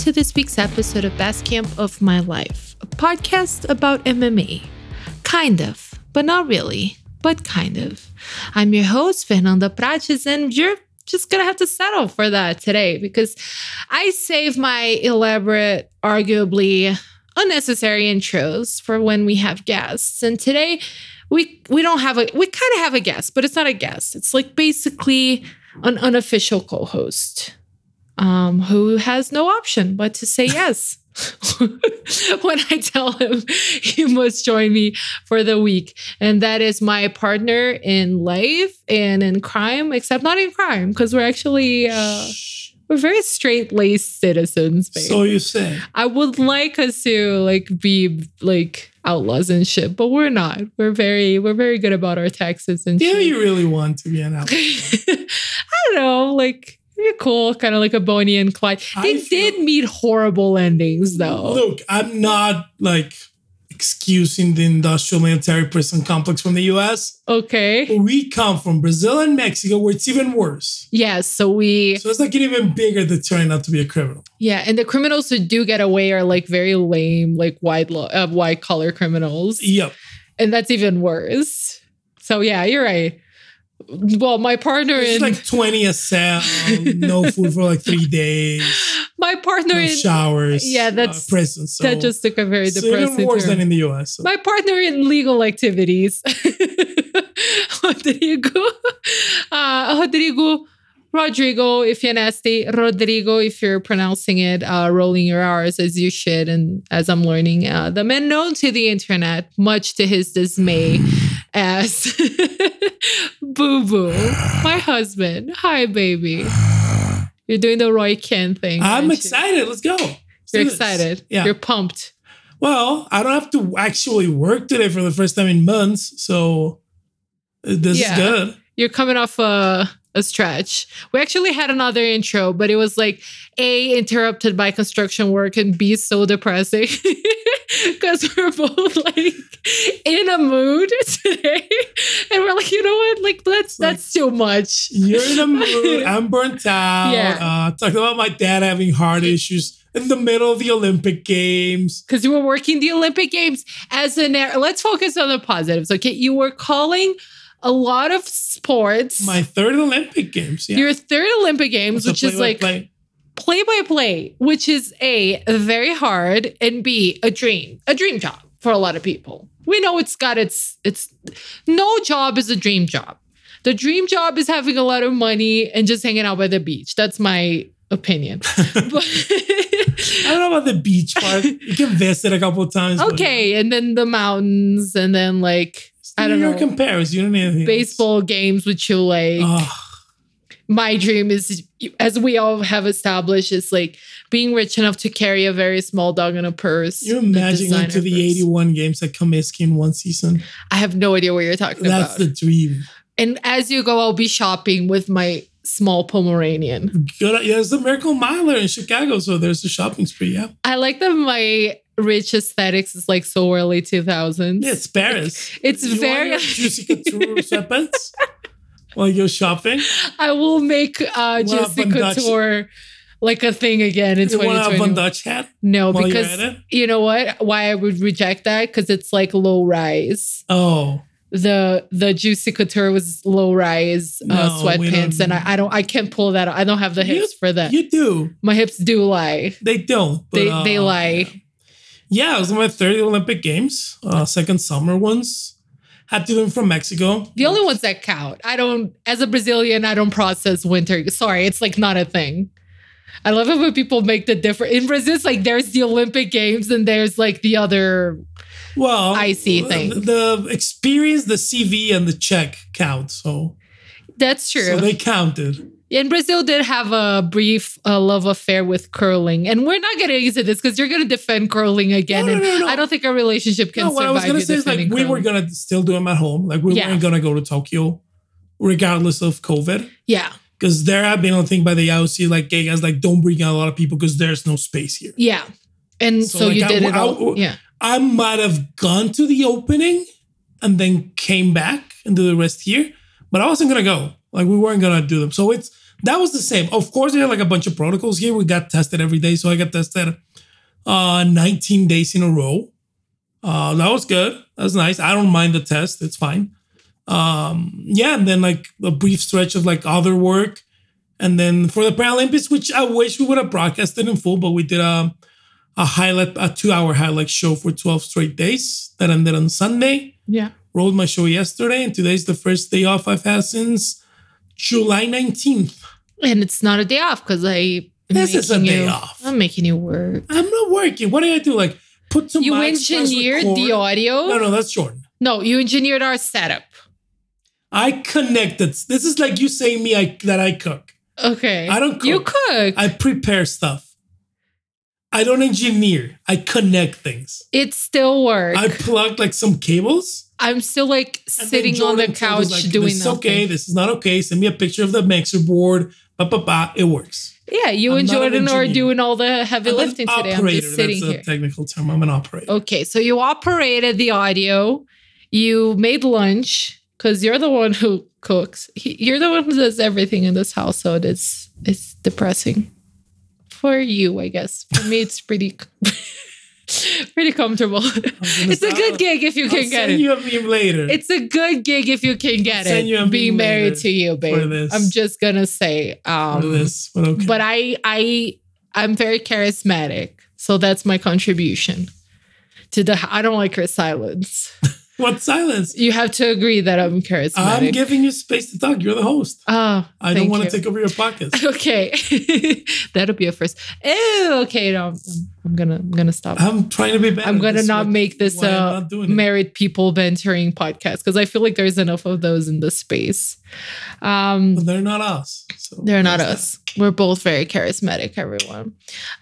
to this week's episode of Best Camp of My Life, a podcast about MMA. Kind of, but not really, but kind of. I'm your host, Fernanda Prates, and you're just gonna have to settle for that today because I save my elaborate, arguably unnecessary intros for when we have guests. And today we we don't have a we kind of have a guest, but it's not a guest. It's like basically an unofficial co-host um, who has no option but to say yes. when I tell him he must join me for the week. And that is my partner in life and in crime, except not in crime, because we're actually uh, we're very straight laced citizens. Babe. So you say. I would like us to like be like outlaws and shit, but we're not. We're very we're very good about our taxes and Yeah, shit. you really want to be an outlaw. I don't know, like cool, kind of like a Bonnie and Clyde. They feel- did meet horrible endings though. Look, I'm not like excusing the industrial military prison complex from the US. Okay. We come from Brazil and Mexico where it's even worse. Yes, so we So it's like an even bigger deterrent not to be a criminal. yeah, and the criminals who do get away are like very lame, like white law, uh, white collar criminals, Yep. and that's even worse. So yeah, you're right. Well, my partner It's in like 20 a cell, no food for like three days, my partner no in showers. Yeah, that's- uh, prison. So, that just took a very so depressing even worse turn. than in the US. So. my partner in legal activities, Rodrigo. Uh, Rodrigo, Rodrigo, if you're nasty. Rodrigo, if you're pronouncing it, uh, rolling your R's as you should. And as I'm learning, uh, the man known to the internet, much to his dismay, as Boo Boo, my husband. Hi, baby. You're doing the Roy Kent thing. I'm aren't you? excited. Let's go. Let's You're excited. Yeah. You're pumped. Well, I don't have to actually work today for the first time in months, so this Yeah. is good. you're coming off a, a stretch. We actually had another intro, but it was like A, interrupted by construction work, and B, so depressing because we're both like in a mood today. And we're like, you know what? Like, that's that's too much. You're in a mood. I'm burnt out. Yeah. Uh, talked about my dad having heart issues in the middle of the Olympic Games. Because you were working the Olympic Games as an air. Let's focus on the positives. Okay. You were calling a lot of sports. My third Olympic Games. Yeah. Your third Olympic Games, which is like play-by-play. by play, which is A, very hard, and B, a dream, a dream job for a lot of people. We know it's got its, it's no job is a dream job. The dream job is having a lot of money and just hanging out by the beach. That's my opinion. but I don't know about the beach part. You can visit a couple of times. but okay. And then the mountains, and then like, I don't know, and Paris. You don't need anything. else. baseball games with like. My dream is as we all have established is like being rich enough to carry a very small dog in a purse you a imagine going to the purse. 81 games at Comiskey in one season. i have no idea what you're talking That's about That's the dream. and as you go i'll be shopping with my small pomeranian Good. Yeah, there's the Miracle Miler in Chicago, so there's the shopping spree. Yeah, i like that my rich aesthetics is like so early 2000s yeah it's Paris. it's You very Juicy Couture sweatpants while you're shopping. i will make uh juicy couture like a thing again in You want to have a 2020 Dutch hat? no because you know what why i would reject that because it's like low rise Oh, the the juicy couture was low rise uh, No, we sweatpants, and I, I don't I can't pull that. I don't have the You- hips for that. you do. My hips do lie. They don't. but, They uh, they lie. Yeah, it was my third Olympic Games, uh, second summer ones. Had to do them from Mexico. The only ones that count. I don't. As a Brazilian, I don't process winter. Sorry, it's like not a thing. I love it when people make the difference. In Brazil, it's like there's the Olympic Games and there's like the other. Well, Icy thing. The experience, the CV, and the check count. So, That's true. so they counted. And Brazil did have a brief uh, love affair with curling, and we're not getting into this because you're going to defend curling again, No, no, and no, no. I don't think our relationship can No, what I was gonna say is like defending we were gonna still do them at home. Like we Yeah. weren't gonna go to Tokyo, regardless of COVID. yeah, Because there have been a thing by the IOC, like gay guys, like don't bring a lot of people because there's no space here. yeah, and so, So, like, you I- did it I- all. yeah, I might have gone to the opening and then came back and do the rest here, but I wasn't gonna go. Like we weren't gonna do them. So it's That was the same. Of course, they had like a bunch of protocols here. We got tested every day. So I got tested uh 19 days in a row. Uh that was good. That was nice. I don't mind the test. It's fine. Um yeah, and then like a brief stretch of like other work. And then for the Paralympics, which I wish we would have broadcasted in full, but we did a a highlight, a two-hour highlight show for 12 straight days that ended on Sunday. Yeah. Rolled my show yesterday, and today's the first day off I've had since July 19th. And it's not a day off because I. This is a day you- off. I'm making you work. I'm not working. What did I do? Like put some You engineered the audio. No, no, that's Jordan. No, you engineered our setup. I connected. This is like you saying me I, that I cook. Okay. I don't cook. You cook. I prepare stuff. I don't engineer. I connect things. it still works. I plugged like some cables. I'm still like sitting on the Jordan told us, couch like, doing this nothing. okay. This is not okay. Send me a picture of the mixer board. Ba, ba, ba. It works. Yeah, you I'm and an Jordan are doing all the heavy I'm lifting today. I'm just sitting That's here. a technical term. I'm an operator. Okay, so you operated the audio, you made lunch because you're the one who cooks. You're the one who does everything in this household. It's it's depressing for you, I guess. For me, it's pretty pretty comfortable. It's a good gig if you I'll can get send it. you a meme later. It's a good gig if you can get I'll send you a it. Being married to you, babe. I'm just gonna say. for Um, this, but okay. but I I I'm very charismatic, so that's my contribution to the. I don't like her silence. what silence? You have to agree that I'm charismatic. I'm giving you space to talk. You're the host. Oh, I don't want to take over your podcast. Okay, that'll be a first. Ew, okay, no, I'm, gonna I'm gonna stop. I'm trying to be better. I'm gonna not what- make this a uh, not it. married people venturing podcast because I feel like there's enough of those in the space. Um, But they're not us. So They're not us. We're both very charismatic, everyone.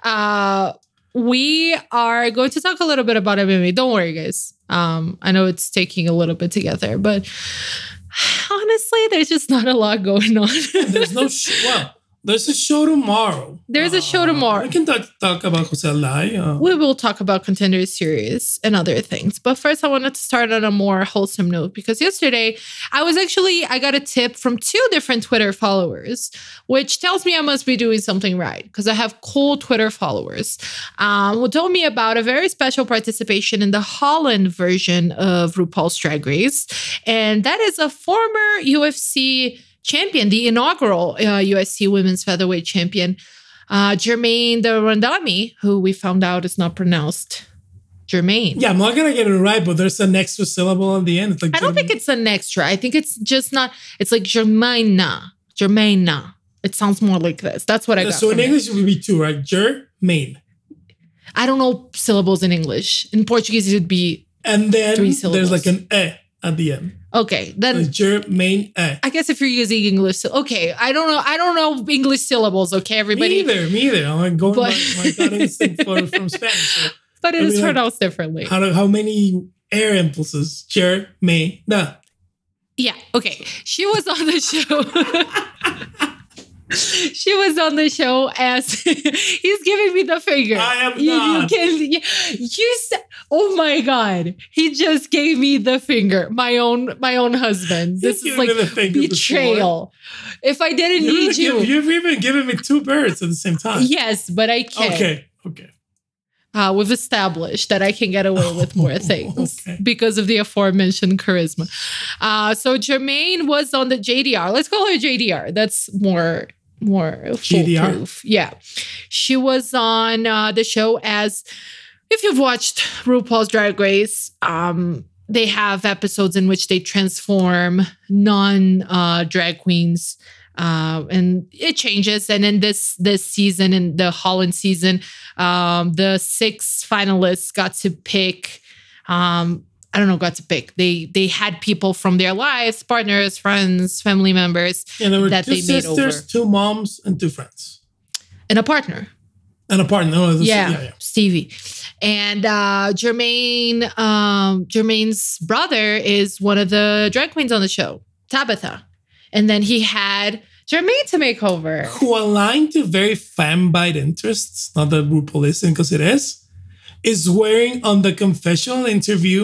Uh, we are going to talk a little bit about MMA. Don't worry, guys. Um, I know it's taking a little bit together, but honestly, there's just not a lot going on. There's no sh- well. There's a show tomorrow. There's a show Uh, tomorrow. We can talk, talk about Jose Alay. Uh, we will talk about contender series and other things but first i wanted to start on a more wholesome note because yesterday i was actually i got a tip from two different twitter followers which tells me i must be doing something right because i have cool twitter followers um, who told me about a very special participation in the holland version of rupaul's drag race and that is a former ufc champion the inaugural uh, ufc women's featherweight champion uh, Germaine de Randamie, who we found out is not pronounced Germaine. yeah, I'm not gonna get it right, but there's an extra syllable on the end. It's like I don't think it's an extra. I think it's just not. It's like Jermaina. Jermaina. It sounds more like this. That's what I got. So in. English, it would be two, right? Germaine, I don't know syllables in English. In Portuguese, it would be and then Three there's like an e at the end. Okay. Then e. Uh, I guess if you're using English, okay. I don't know. I don't know English syllables. Okay, Me everybody. either, me either. I'm like going But- by my gut instinct for, from Spanish. So But it is like, pronounced differently. how do, how many air impulses? Germaine. Nah. Yeah. Okay. She was on the show. she was on the show as he's giving me the finger. I am you, you can. You, you said, "Oh my god!" He just gave me the finger. My own, my own husband. This is like given me the finger before. betrayal. If I didn't You've need you, given- you've even given me two birds at the same time. yes, but I can't. Okay. Okay. uh, we've established that I can get away with more things Okay. because of the aforementioned charisma. Uh, so Germaine was on the JDR. Let's call her JDR. That's more more foolproof. Yeah, she was on uh, the show as. If you've watched RuPaul's Drag Race, um, they have episodes in which they transform non uh, drag queens. Uh, and it changes. And in this this season, in the Holland season, um, the six finalists got to pick. Um, I don't know, got to pick. They they had people from their lives, partners, friends, family members, Yeah, there were That two they made sisters, over. two moms, and two friends. and a partner. And a partner. No, yeah, yeah, yeah. Stevie. And uh Germaine, um, Germaine's brother is one of the drag queens on the show, Tabitha. And then he had Germaine to make over. Who aligned to very fan-bite interests, not that RuPaul isn't because it is, is wearing on the confessional interview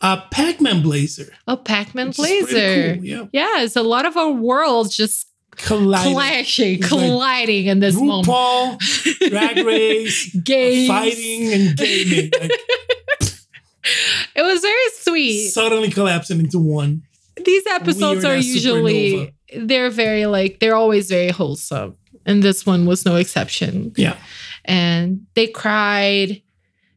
a Pac-Man blazer. A Pac-Man which is pretty blazer. cool, Yeah. Yeah, it's a lot of our worlds just colliding. clashing, It's like colliding in this moment. RuPaul, Drag Race, Games. fighting and gaming, like It was very sweet. suddenly collapsing into one. These episodes are usually they're very like they're always very wholesome. And this one was no exception. Yeah, and they cried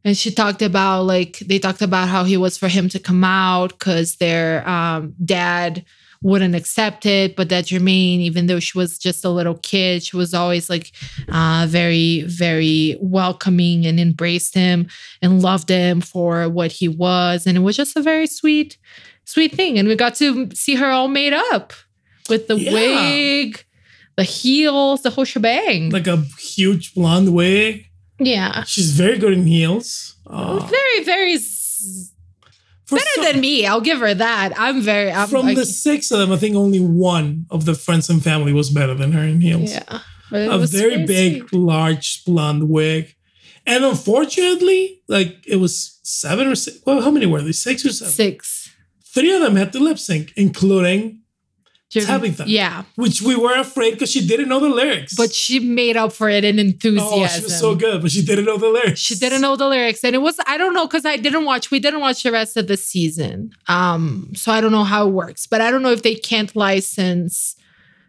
and she talked about like they talked about how he was for him to come out because their um, dad wouldn't accept it but that Germaine even though she was just a little kid she was always like uh, very very welcoming and embraced him and loved him for what he was and it was just a very sweet sweet thing and we got to see her all made up with the Yeah. wig the heels the whole shebang like a huge blonde wig. Yeah She's very good in heels. Uh, very, very s- better some- than me. I'll give her that. I'm very. I'm, from I- the six of them, I think only one of the friends and family was better than her in heels. yeah, a very big, sweet. large blonde wig. And unfortunately, like it was seven or six. Well, how many were they? Six or seven? six. Three of them had to lip sync, including Jim- Tabitha. Yeah, which we were afraid because she didn't know the lyrics. but she made up for it in enthusiasm. oh, she was so good, but she didn't know the lyrics. She didn't know the lyrics, and it was I don't know because I didn't watch. We didn't watch the rest of the season, um. So I don't know how it works, but I don't know if they can't license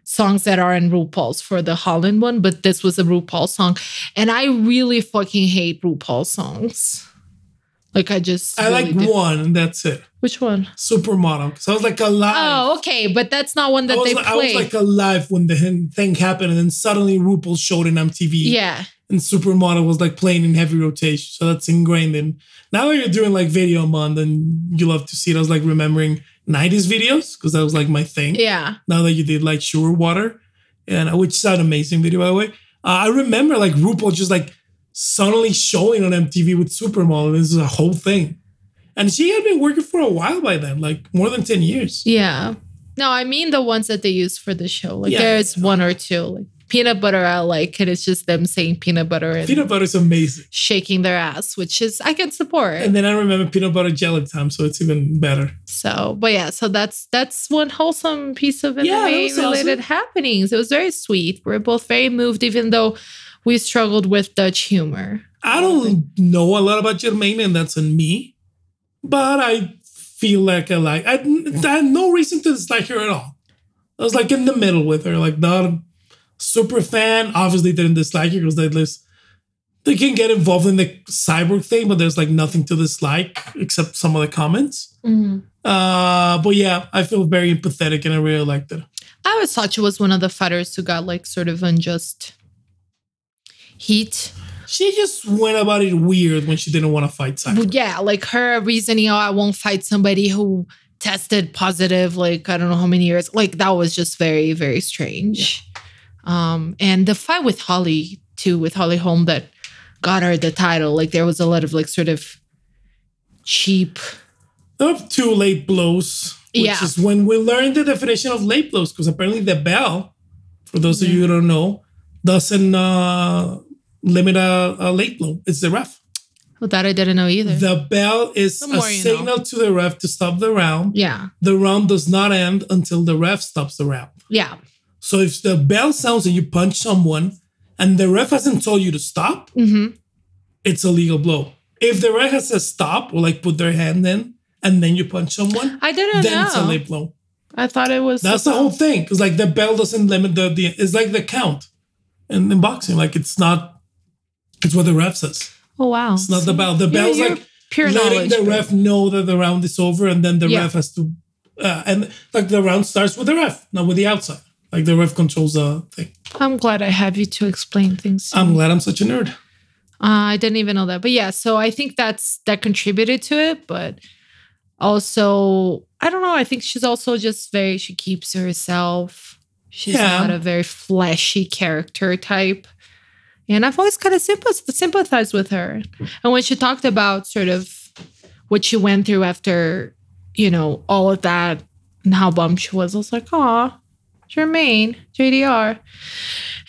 songs that are in RuPaul's for the Holland one. But this was a RuPaul song, and I really fucking hate RuPaul songs. Like I just I really like do. one, and that's it. Which one? Supermodel. So I was like alive. Oh, okay, but that's not one that they like, I was like alive when the thing happened, and then suddenly RuPaul showed in MTV. yeah, and Supermodel was like playing in heavy rotation. So that's ingrained in. Now that you're doing like video month and you love to see it, I was like remembering 90s videos because that was like my thing. yeah, Now that you did like Sure Water, and uh, which is an amazing video by the way. Uh, I remember like RuPaul just like suddenly showing on MTV with Supermodel. This is a whole thing. And she had been working for a while by then, like more than 10 years. yeah. No, I mean the ones that they use for the show. Like Yeah, there's yeah. one or two. Like peanut butter, I like, and it's just them saying peanut butter and Peanut butter is amazing. shaking their ass, which is I can support. And then I remember peanut butter jelly time, so it's even better. so, but yeah, so that's that's one wholesome piece of Yeah, MMA was related awesome. happenings. It was very sweet. We're both very moved, even though we struggled with Dutch humor. I don't know a lot about Germaine, and that's on me. But I feel like I like. I, I had no reason to dislike her at all. I was like in the middle with her, like not a super fan. Obviously, didn't dislike her because they list. They can get involved in the cyborg thing, but there's like nothing to dislike except some of the comments. Uh, but yeah, I feel very empathetic, and I really liked it. I always thought she was one of the fighters who got like sort of unjust heat. She just went about it weird when she didn't want to fight. But yeah, like her reasoning, oh, I won't fight somebody who tested positive, like I don't know how many years. Like that was just very, very strange. Um, and the fight with Holly too, with Holly Holm that got her the title, like there was a lot of like sort of cheap. Were two late blows, which Yeah. is when we learned the definition of late blows, because apparently the bell, for those of you who don't know, doesn't uh, limit a, a late blow. It's the ref. Well, that I didn't know either. The bell is The a you know. signal to the ref to stop the round. yeah, The round does not end until the ref stops the round. yeah. So if the bell sounds and you punch someone and the ref hasn't told you to stop, hmm it's a legal blow. If the ref has said stop or like put their hand in and then you punch someone, I didn't know. then it's a know. late blow. I thought it was. That's the whole thing. Because like the bell doesn't limit the, the it's like the count in, in boxing. Like it's not it's what the ref says. Oh wow! It's not the bell. The You're- bell's you're like pure letting the ref know that the round is over and then the Yeah. ref has to uh, and like the round starts with the ref, not with the outside. Like the ref controls the thing. I'm glad I have you to explain things. to I'm glad I'm such a nerd. Uh, I didn't even know that. But yeah, so I think that's that contributed to it. But also, I don't know. I think she's also just very, she keeps herself. She's Yeah. not a very fleshy character type. And I've always kind of sympath- sympathized with her. And when she talked about sort of what she went through after, you know, all of that and how bummed she was, I was like, aw, Germaine, JDR.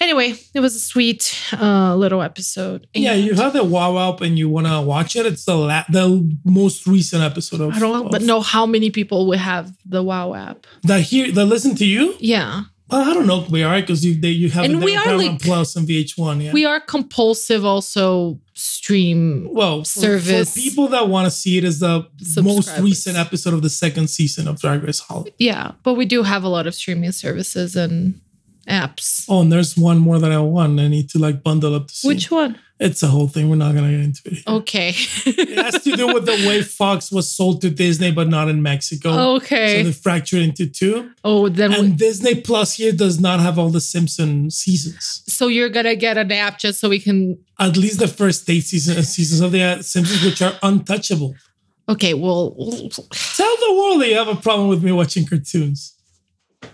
Anyway, it was a sweet uh, little episode. Yeah, you have the wow up and you want to watch it. It's the la- the most recent episode of. I don't of- know how many people would have the WoW app. that hear that listen to you. Yeah. Well, I don't know. We are because you they, you have And we are, Paramount like- Plus and VH1. Yeah. We are compulsive also stream. well, service for people that want to see it, is the most recent episode of the second season of Drag Race Holland. Yeah, but we do have a lot of streaming services and apps. Oh, and there's one more that I want. I need to like bundle up to see. Which one? It's a whole thing. We're not gonna get into it. Okay. It has to do with the way Fox was sold to Disney, but not in Mexico. Okay. So they fractured into two. oh, then we, And Disney Plus here does not have all the Simpson seasons. so you're gonna get an app just so we can. At least the first eight season, seasons of the Simpsons, which are untouchable. Okay, well, we'll- Tell the world that you have a problem with me watching cartoons.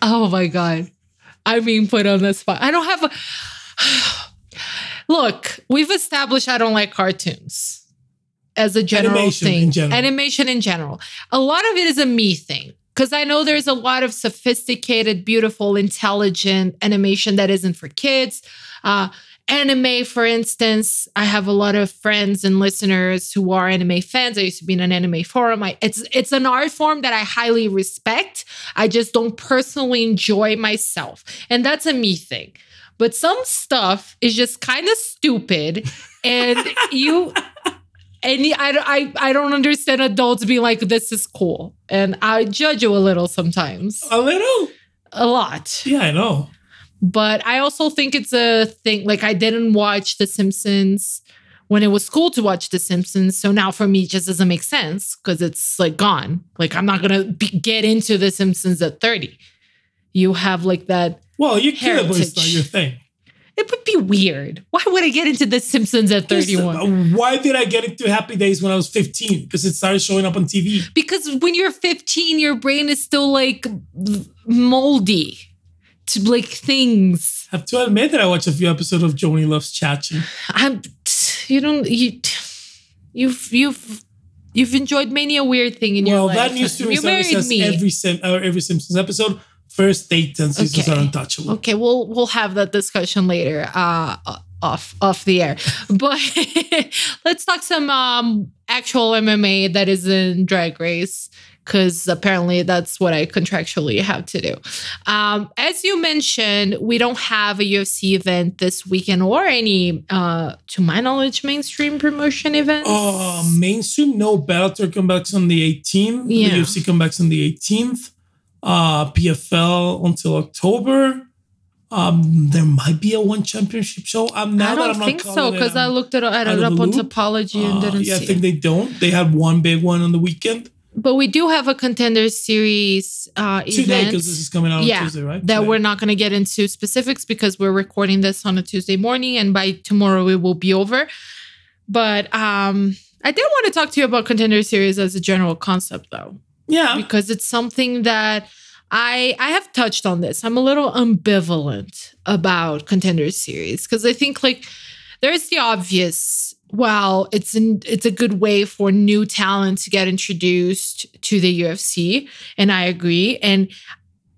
oh my god, I'm being put on the spot. I don't have a. Look, we've established I don't like cartoons as a general Animation thing. in general. Animation in general. A lot of it is a me thing because I know there's a lot of sophisticated, beautiful, intelligent animation that isn't for kids. Uh, anime, for instance, I have a lot of friends and listeners who are anime fans. I used to be in an anime forum. I, it's it's an art form that I highly respect. I just don't personally enjoy myself, and that's a me thing. But some stuff is just kind of stupid, and you and I, I I don't understand adults being like this is cool, and I judge you a little sometimes, A little? a lot. Yeah, I know. But I also think it's a thing. Like I didn't watch The Simpsons when it was cool to watch The Simpsons, so now for me it just doesn't make sense because it's like gone. Like I'm not gonna be, get into The Simpsons at 30. You have like that. Well, you could, but it's not your thing. It would be weird. Why would I get into The Simpsons at 31? Uh, Why did I get into Happy Days when I was 15? Because it started showing up on TV. because when you're 15 your brain is still like moldy to like things I have to admit that I watched a few episodes of Joanie Loves Chachi. i'm you don't you you've you've you've enjoyed many a weird thing in Well, your life. Well, that news to me says me every Sim- uh, every Simpsons episode, first eight ten seasons Okay. are untouchable. okay we'll we'll have that discussion later uh off off the air but let's talk some um actual mma that is in drag race because apparently that's what I contractually have to do. Um, as you mentioned, we don't have a UFC event this weekend or any, uh, to my knowledge, mainstream promotion events. Uh, mainstream, no. Bellator comes back on the 18th. Yeah. The UFC comes back on the 18th. Uh, PFL until October. Um, there might be a one championship show. I'm now I that don't I'm not think so because I looked it, it of up on Tapology and Uh, didn't yeah, I think it. they don't. They had one big one on the weekend But we do have a contender series uh, today event. because this is coming out Yeah, on Tuesday, right? that Today. we're not going to get into specifics because we're recording this on a Tuesday morning and by tomorrow it will be over. But um I did want to talk to you about contender series as a general concept though yeah. because it's something that I I have touched on this. I'm a little ambivalent about contender series because I think like there's the obvious. Well, it's an, it's a good way for new talent to get introduced to the UFC, and I agree. And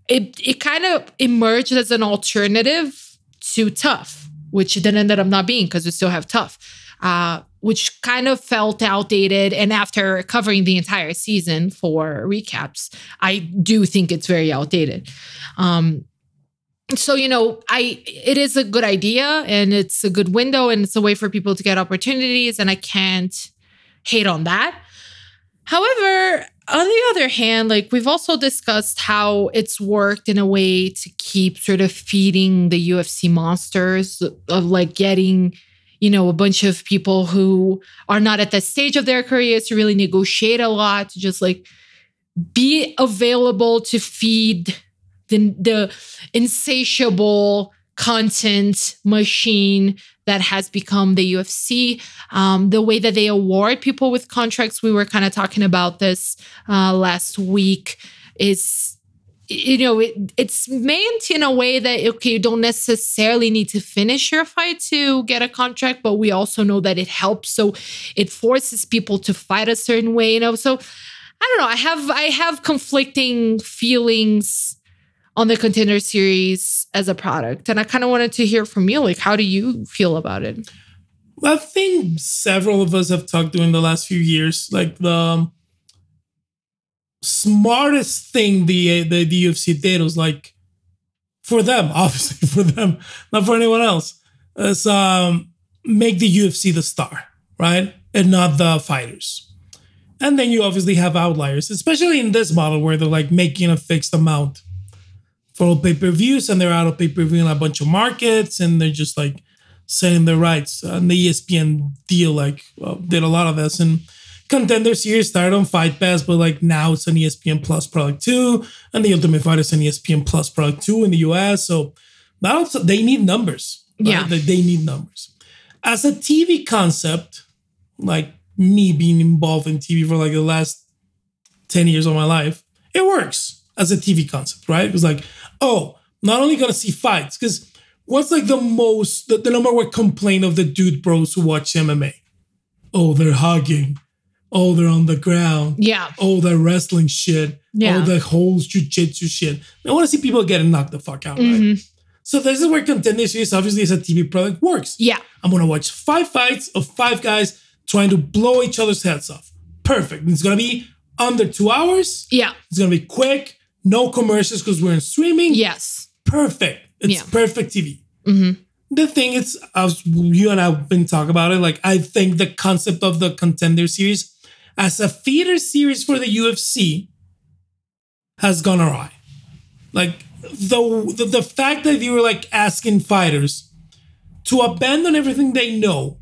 it it kind of emerged as an alternative to TUF, which then ended up not being because we still have TUF, uh, which kind of felt outdated. And after covering the entire season for recaps, I do think it's very outdated. Um, so you know i it is a good idea and it's a good window and it's a way for people to get opportunities and i can't hate on that however on the other hand like we've also discussed how it's worked in a way to keep sort of feeding the ufc monsters of like getting you know a bunch of people who are not at the stage of their careers to really negotiate a lot to just like be available to feed the, the insatiable content machine that has become the UFC. Um, the way that they award people with contracts, we were kind of talking about this uh, last week, is you know it, it's meant in a way that okay you don't necessarily need to finish your fight to get a contract but we also know that it helps so it forces people to fight a certain way you know so i don't know i have i have conflicting feelings on the contender series as a product. And I kind of wanted to hear from you. Like, how do you feel about it? I think several of us have talked during the last few years. Like the um, smartest thing the the, the UFC did was like for them, obviously for them, not for anyone else. Is um, make the UFC the star, right, and not the fighters. And then you obviously have outliers, especially in this model where they're like making a fixed amount for all pay per views, and they're out of pay per view in a bunch of markets, and they're just like selling their rights. And the ESPN deal like well, did a lot of this, and Contender Series started on Fight Pass, but like now it's an ESPN Plus product too, and the Ultimate Fighter is an ESPN Plus product too in the US. So now they need numbers. Right? Yeah, they, they need numbers. As a TV concept, like me being involved in TV for like the last 10 years of my life, it works as a TV concept, right? It was like, oh, not only gonna see fights, because what's like the most, the, the number one complaint of the dude bros who watch MMA? Oh, they're hugging. Oh, they're on the ground. Yeah. Oh, they're wrestling shit. Yeah. Oh, the whole jujitsu shit. I want to see people getting knocked the fuck out, mm-hmm. right? So this is where Contender Series, obviously, as a TV product works. Yeah. I'm gonna watch five fights of five guys trying to blow each other's heads off. Perfect. It's gonna be under two hours. Yeah. It's gonna be quick, no commercials because we're in streaming. Yes. Perfect. It's yeah. perfect TV. Mm-hmm. The thing is, as you and I have been talking about it, like I think the concept of the contender series as a feeder series for the UFC has gone awry. Like the, the the fact that you were like asking fighters to abandon everything they know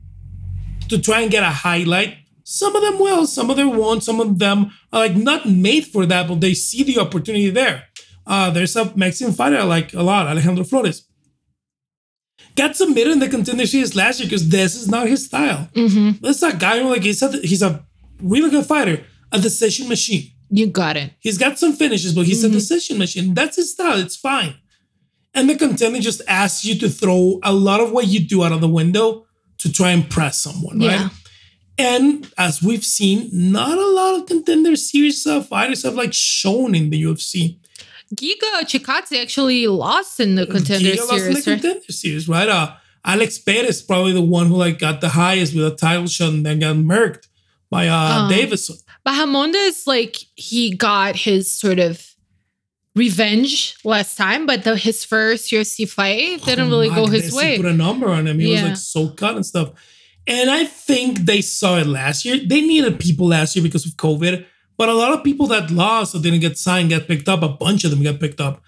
to try and get a highlight. Some of them will, some of them won't. Some of them are like not made for that, but they see the opportunity there. Uh, there's a Mexican fighter I like a lot, Alejandro Flores. Got submitted in the contender series last year because this is not his style. Mm-hmm. This is a guy who like he's a, he's a really good fighter, a decision machine. You got it. He's got some finishes, but he's mm-hmm. a decision machine. That's his style. It's fine. And the contender just asks you to throw a lot of what you do out of the window to try and press someone, yeah. right? And as we've seen, not a lot of contender series uh, fighters have like shown in the UFC. Giga Chikadze actually lost in the contender Giga series. Lost in the right? contender series, right? Uh, Alex Perez probably the one who like got the highest with a title shot and then got murked by uh, um, Deiveson. But is like he got his sort of revenge last time, but the, his first UFC fight didn't oh, really go his way. Put a number on him. He yeah. was like so cut and stuff. And I think they saw it last year. They needed people last year because of COVID, but a lot of people that lost or didn't get signed got picked up. A bunch of them got picked up.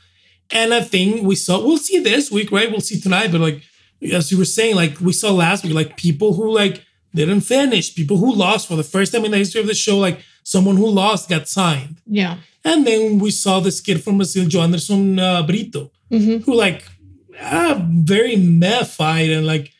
And I think we saw, we'll see this week, right? We'll see tonight. But like, as you were saying, like we saw last week, like people who like didn't finish, people who lost for the first time in the history of the show, like someone who lost got signed. Yeah. And then we saw this kid from Brazil, Joanderson uh, Brito, mm-hmm. who like a very meh fight and like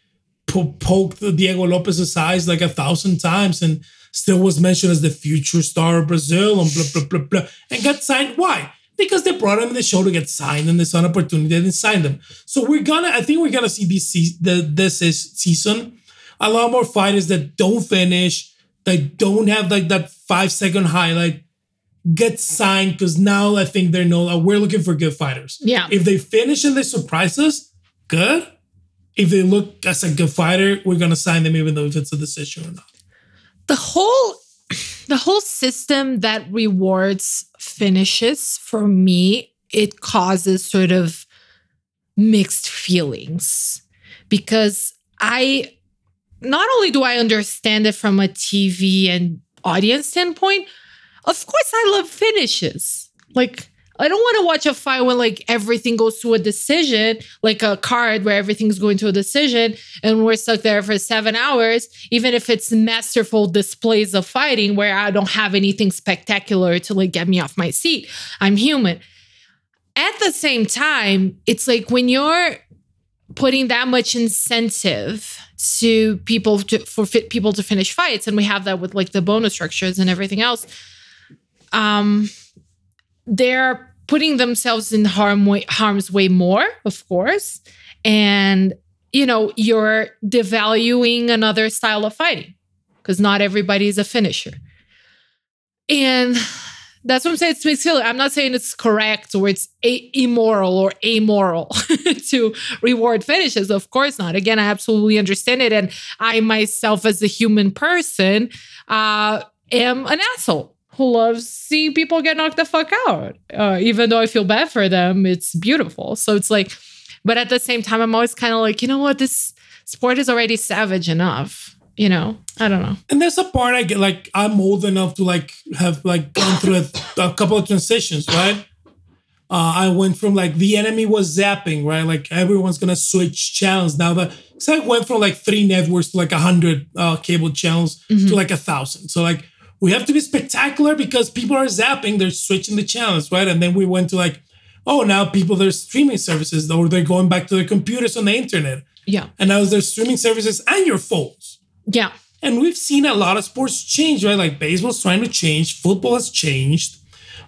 po- poked Diego Lopes's eyes like a thousand times and still was mentioned as the future star of Brazil and blah, blah, blah, blah, and got signed. Why? Because they brought him in the show to get signed and they saw an opportunity, they didn't sign them. So we're gonna, I think we're gonna see this, the, this is season a lot more fighters that don't finish, that don't have like that five second highlight get signed because now I think they're know that we're looking for good fighters. Yeah. If they finish and they surprise us, good. If they look as a good fighter, we're gonna sign them even though if it's a decision or not. The whole the whole system that rewards finishes for me, it causes sort of mixed feelings because I not only do I understand it from a TV and audience standpoint, of course I love finishes. Like I don't want to watch a fight when like everything goes to a decision, like a card where everything's going to a decision, and we're stuck there for seven hours, even if it's masterful displays of fighting where I don't have anything spectacular to like get me off my seat. I'm human. At the same time, it's like when you're putting that much incentive to people to, for fit people to finish fights and we have that with like the bonus structures and everything else um they're putting themselves in harm way, harm's way more of course and you know you're devaluing another style of fighting because not everybody is a finisher. And that's what I'm saying. It's mixed. I'm not saying it's correct or it's a- immoral or amoral to reward finishes. Of course not. Again, I absolutely understand it. And I myself, as a human person, uh, am an asshole who loves seeing people get knocked the fuck out. Uh, even though I feel bad for them, it's beautiful. So it's like, but at the same time, I'm always kind of like, you know what, this sport is already savage enough. You know, I don't know. And there's a part I get like I'm old enough to like have like gone through a, a couple of transitions, right? Uh, I went from like the enemy was zapping, right? Like everyone's gonna switch channels now. That so I went from like three networks to like a hundred uh, cable channels Mhm. to like a thousand. So like we have to be spectacular because people are zapping, they're switching the channels, right? And then we went to like, oh, now people there's streaming services or they're going back to their computers on the internet, Yeah. and now there's streaming services and your phones. Yeah. And we've seen a lot of sports change, right? Like baseball's trying to change, football has changed.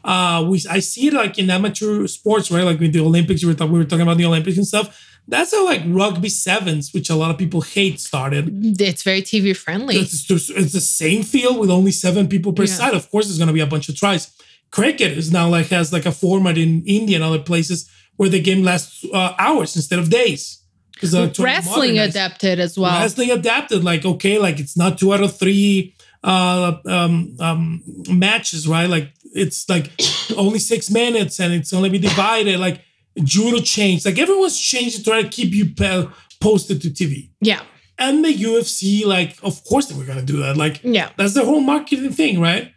Uh, we I see it like in amateur sports, right? Like with the Olympics, we were, talk- we were talking about the Olympics and stuff. That's how like rugby sevens, which a lot of people hate, started. It's very TV friendly. It's, it's the same field with only seven people per Yeah. side. Of course, there's going to be a bunch of tries. Cricket is now like has like a format in India and other places where the game lasts uh, hours instead of days. 'Cause they're trying to Wrestling adapted as well. Wrestling adapted, like okay, like it's not two out of three uh um um matches, right? Like it's like only six minutes and it's only be divided. Like judo changed, like everyone's changed to try to keep you pe- posted to TV. Yeah. And the UFC, like, of course they were gonna do that. Like Yeah. that's the whole marketing thing, right?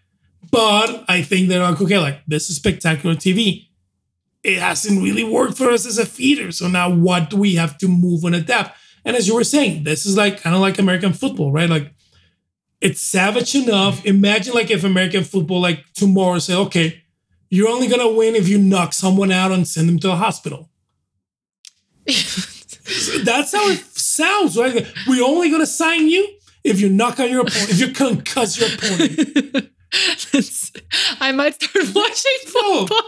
But I think they're like, okay, like this is spectacular TV. It hasn't really worked for us as a feeder. So now what do we have to move and adapt? And as you were saying, this is like kind of like American football, right? Like it's savage enough. Imagine like if American football like tomorrow say, okay, you're only gonna win if you knock someone out and send them to the hospital. That's how it sounds, right? We're only gonna sign you if you knock out your opponent, if you concuss your opponent. I might start watching No, football.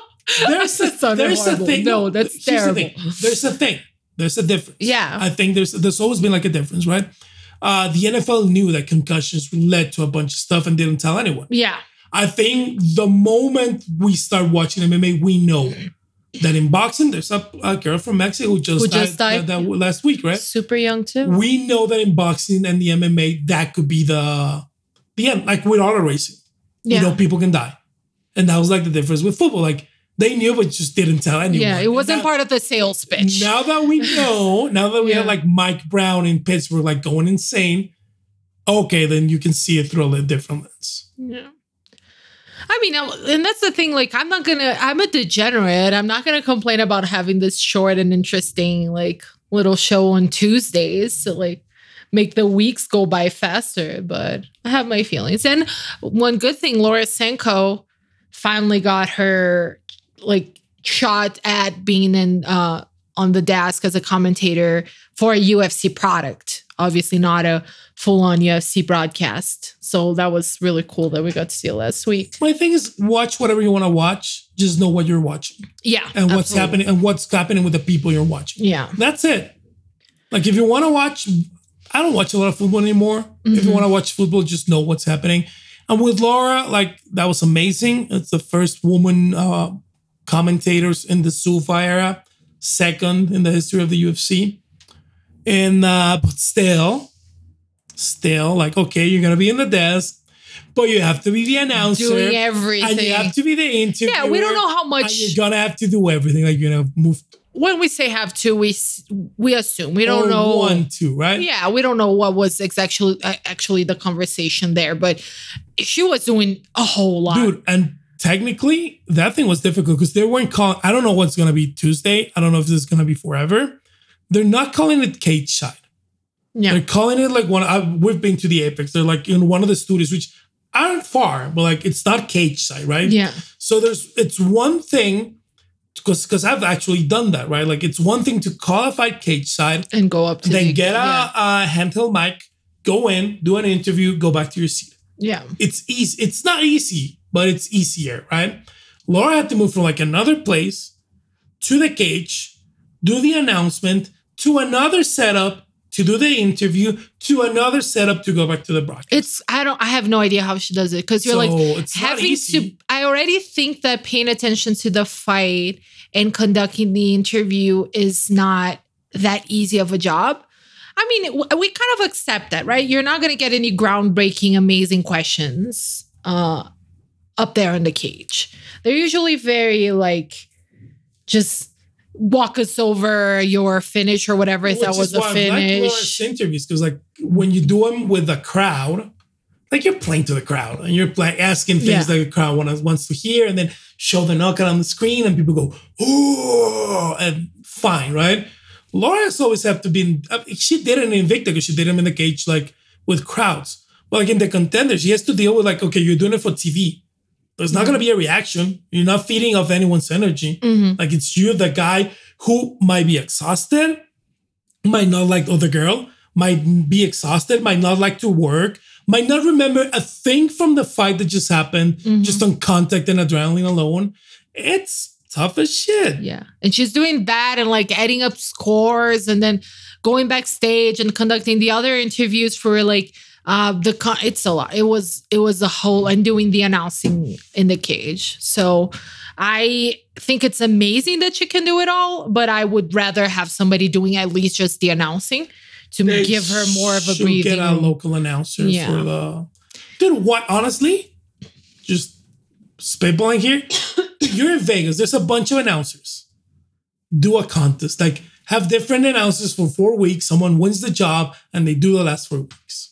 There's a, there's a thing. No, that's the terrible. thing. There's a thing. There's a difference. Yeah. I think there's there's always been like a difference, right? Uh, the NFL knew that concussions led to a bunch of stuff and didn't tell anyone. Yeah. I think the moment we start watching MMA, we know that in boxing, there's a, a girl from Mexico who just Who just died. That, that last week, right? Super young too. We know that in boxing and the MMA, that could be the the end. Like with auto racing, Yeah. you know, people can die, and that was like the difference with football. Like they knew, but just didn't tell anyone. yeah. It wasn't Now- part of the sales pitch. Now that we know, now that we have like Mike Brown in Pittsburgh, like going insane. Okay, then you can see it through a different lens. Yeah. I mean, and that's the thing. Like, I'm not gonna. I'm a degenerate. I'm not gonna complain about having this short and interesting, like, little show on Tuesdays to like make the weeks go by faster. But I have my feelings. And one good thing, Laura Sanko finally got her like shot at being in uh on the desk as a commentator for a UFC product. Obviously, not a full on UFC broadcast. So that was really cool that we got to see it last week. My thing is, watch whatever you want to watch. Just know what you're watching Yeah. and what's absolutely. happening and what's happening with the people you're watching. Yeah. That's it. Like if you want to watch, I don't watch a lot of football anymore. If you Mhm. want to watch football, just know what's happening. And with Laura, like that was amazing. It's the first woman uh, commentators in the Zuffa era, second in the history of the UFC. And uh, but still, still like okay, you're gonna be in the desk, but you have to be the announcer. Doing everything. and you have to be the interviewer. yeah, we don't know how much. you're gonna have to do everything. Like you're gonna move When we say have to, we we assume we don't or know. want to, right? Yeah, we don't know what was actually actually the conversation there, but she was doing a whole lot. dude. And technically, that thing was difficult because they weren't calling. I don't know what's gonna be Tuesday. I don't know if this is gonna be forever. They're not calling it cage side. yeah, They're calling it like one. I, we've been to the Apex. They're like in one of the studios, which aren't far, but like it's not cage side, right? yeah, So there's it's one thing because because I've actually done that, right? Like it's one thing to qualify cage side, and go up to then the, get a, yeah. a handheld mic, go in, do an interview, go back to your seat. yeah, it's easy. It's not easy, but it's easier, right? Laura had to move from like another place to the cage, do the announcement, to another setup to do the interview, to another setup to go back to the broadcast. It's I don't I have no idea how she does it because you're like So it's having to I already think that paying attention to the fight and conducting the interview is not that easy of a job. I mean, we kind of accept that, right? You're not going to get any groundbreaking, amazing questions uh, up there in the cage. They're usually very like just walk us over your finish or whatever if that was a I like finish. interviews because like when you do them with the crowd, like you're playing to the crowd and you're like asking things Yeah. that the crowd wants wants to hear, and then show the knockout on the screen, and people go oh, and fine, right? Laura's always have to be. uh, She did it in Invicta because she did them in the cage like with crowds. But like in the contender, she has to deal with like okay, you're doing it for TV. There's not gonna be a reaction. You're not feeding off anyone's energy. Mhm. Like it's you, the guy who might be exhausted, might not like the other girl, might be exhausted, might not like to work, might not remember a thing from the fight that just happened, Mhm. just on contact and adrenaline alone. It's tough as shit. Yeah. And she's doing that and like adding up scores and then going backstage and conducting the other interviews for like uh the con- it's a lot. It was it was a whole and doing the announcing in the cage. So I think it's amazing that she can do it all, but I would rather have somebody doing at least just the announcing to They give her more of a breathing Get a local announcer Yeah. for the dude. What honestly, just spitballing here. You're in Vegas. There's a bunch of announcers. Do a contest. Like have different announcers for four weeks. Someone wins the job, and they do the last four weeks.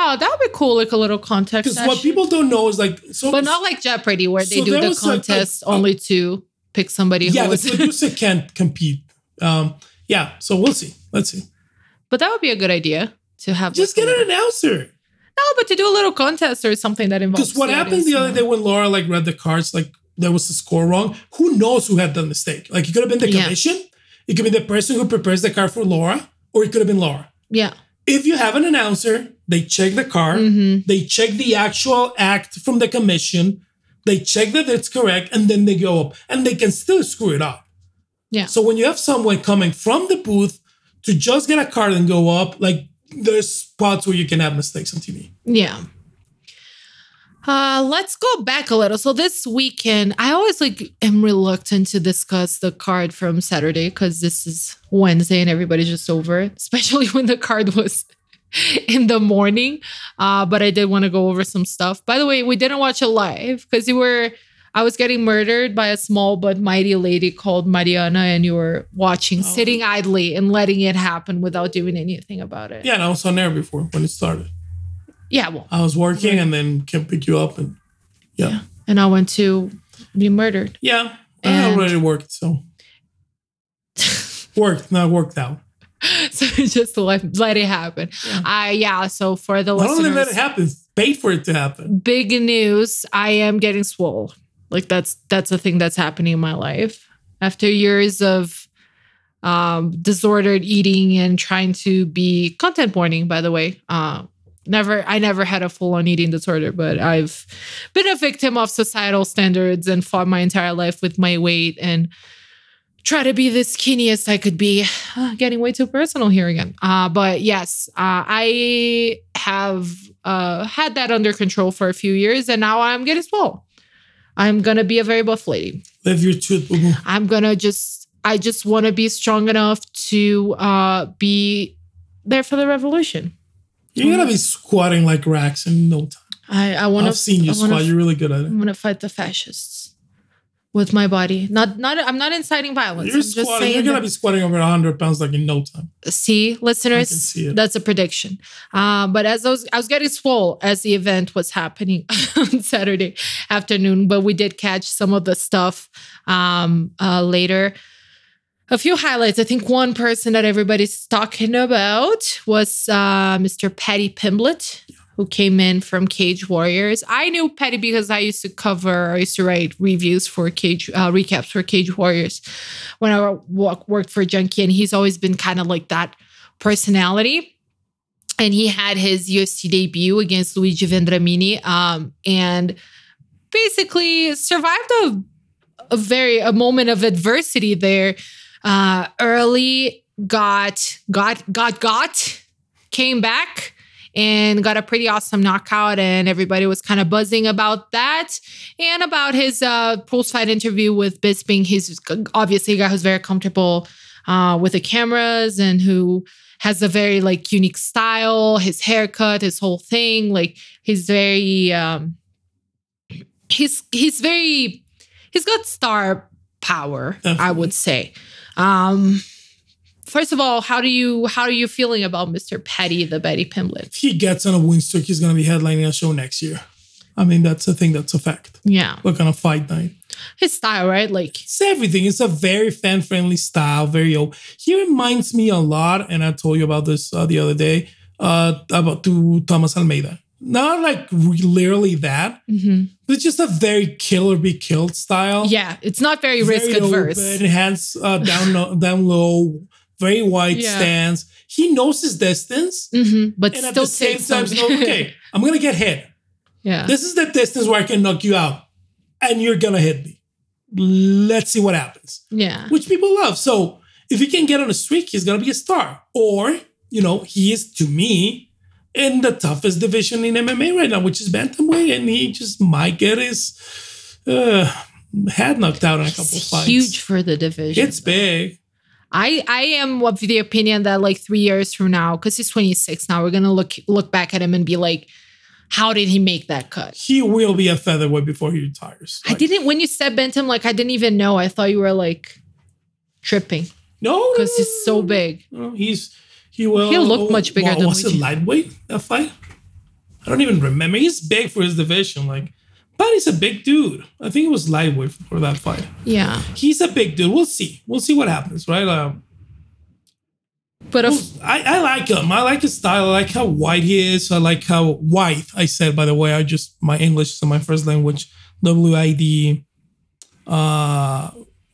Oh, that would be cool, like a little contest. Because what people don't know is like so. but not like Jeopardy where they So do the was, like, a- contest only to pick somebody yeah, who the was producer can't compete. Um, yeah, so we'll see. Let's see. But that would be a good idea to have. Just get an announcer. No, but to do a little contest or something that involves. Because what happened the other day when Laura like read the cards, like there was a score wrong. Who knows who had the mistake? Like it could have been the Yeah. commission, it could be the person who prepares the card for Laura, or it could have been Laura. Yeah. If you have an announcer, they check the card, Mhm. they check the actual act from the commission, they check that it's correct, and then they go up, and they can still screw it up. Yeah. So when you have someone coming from the booth to just get a card and go up, like there's spots where you can have mistakes on TV. Yeah. Uh, let's go back a little. So this weekend, I always like am reluctant to discuss the card from Saturday because this is Wednesday and everybody's just over it, especially when the card was in the morning. Uh, but I did want to go over some stuff. By the way, we didn't watch it live because you were I was getting murdered by a small but mighty lady called Mariana, and you were watching, Oh. sitting idly and letting it happen without doing anything about it. Yeah, and I was on there before when it started. Yeah, well, I was working and then can pick you up and yeah. Yeah, and I went to be murdered. Yeah. I And- already worked, so worked, not worked out. so just let, let it happen. Yeah. I yeah. So for the Not only let it happen, paid for it to happen. big news. I am getting swole. Like that's that's a thing that's happening in my life after years of um disordered eating and trying to be content warning. By the way, uh, never I never had a full on eating disorder, but I've been a victim of societal standards and fought my entire life with my weight and try to be the skinniest I could be. Uh, getting way too personal here again. Uh, but yes, uh, I have uh, had that under control for a few years, and now I'm getting swole. I'm gonna be a very buff lady. Live your truth. I'm gonna just, I just want to be strong enough to uh, be there for the revolution. You're gonna be squatting like racks in no time. I, I want to. I've seen you I wanna squat. You're really good at it. I'm gonna fight the fascists with my body. Not, not. I'm not inciting violence. You're I'm just squatting. saying. You're gonna be squatting over 100 pounds like in no time. see listeners see that's a prediction uh, but as I was, I was getting swole as the event was happening on saturday afternoon but we did catch some of the stuff um, uh, later a few highlights i think one person that everybody's talking about was uh, mr Paddy pimblett who came in from Cage Warriors. I knew Paddy because I used to cover, I used to write reviews for Cage, uh, recaps for Cage Warriors when I wo- worked for Junkie, and he's always been kind of like that personality. And he had his UFC debut against Luigi Vendramini, um, and basically survived a, a very a moment of adversity there. Uh, early got got got got came back and got a pretty awesome knockout and everybody was kind of buzzing about that and about his uh, post-fight interview with Bisping. He's obviously a guy who's very comfortable uh, with the cameras and who has a very like unique style, his haircut, his whole thing. Like he's very um, he's he's very he's got star power, I would say. Um first of all, how do you how are you feeling about Mr. Paddy, the Baddy Pimblett? If he gets on a win streak, he's going to be headlining a show next year. I mean, that's a thing that's a fact. Yeah. We're going to fight night. His style, right? Like It's everything. It's a very fan friendly style. Very old. He reminds me a lot, and I told you about this uh, the other day uh, about to Thomas Almeida. Not like literally that, mhm. but it's just a very kill or be killed style. yeah, it's not very, risk Very adverse. open, hands uh, down, down low, very wide Yeah. stance. He knows his distance, Mhm, But and at still the same time, like, okay, I'm gonna get hit. yeah. This is the distance where I can knock you out, and you're gonna hit me. Let's see what happens. yeah. Which people love. So if he can get on a streak, he's gonna be a star. Or you know, he is to me in the toughest division in MMA right now, which is bantamweight, and he just might get his uh, head knocked out in a couple of fights. huge for the division. It's big. I I am of the opinion that like three years from now, because he's 26 now, we're gonna look look back at him and be like, how did he make that cut? He will be a featherweight before he retires. I didn't when you said bantam, like I didn't even know. I thought you were like tripping No, because he's so big. No, he's he will. He'll look much bigger What, than was it lightweight that fight? I don't even remember. He's big for his division, like, but he's a big dude. I think it was lightweight for that fight. Yeah, He's a big dude. We'll see. We'll see what happens, right? Um, but if, I, I like him. I like his style. I like how white he is. I like how white. I said, by the way, I just my English is my first language. W I D. Uh,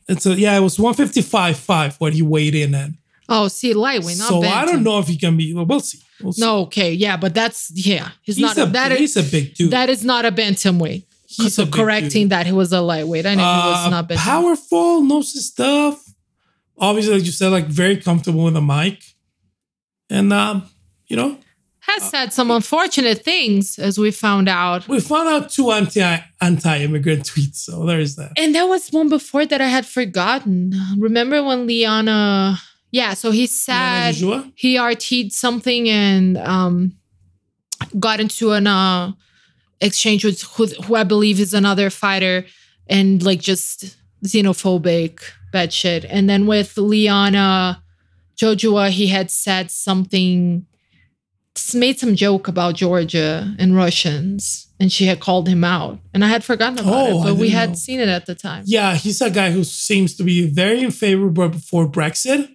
it's a yeah. It was one fifty five five what he weighed in at. oh, see, lightweight, not so. I don't know if he can be. Well, we'll see. We'll. No, okay, yeah, but that's yeah, he's, he's not a he's is a big dude. that is not a bantamweight. He's so correcting that he was a lightweight. I know he was Uh, not bantamweight. powerful, knows his stuff. Obviously, like you said, like very comfortable with a mic, and um, you know, Has said some unfortunate things, as we found out. we found out two anti anti immigrant tweets. So there is that. And there was one before that I had forgotten. Remember when Liana? Yeah, so he said he RT'd something and um, got into an uh, exchange with who, who I believe is another fighter, and like just xenophobic bad shit. And then with Liana Jojua, he had said something, made some joke about Georgia and Russians, and she had called him out. And I had forgotten about Oh, it, but we had know. seen it at the time. Yeah, he's a guy who seems to be very in favor for Brexit,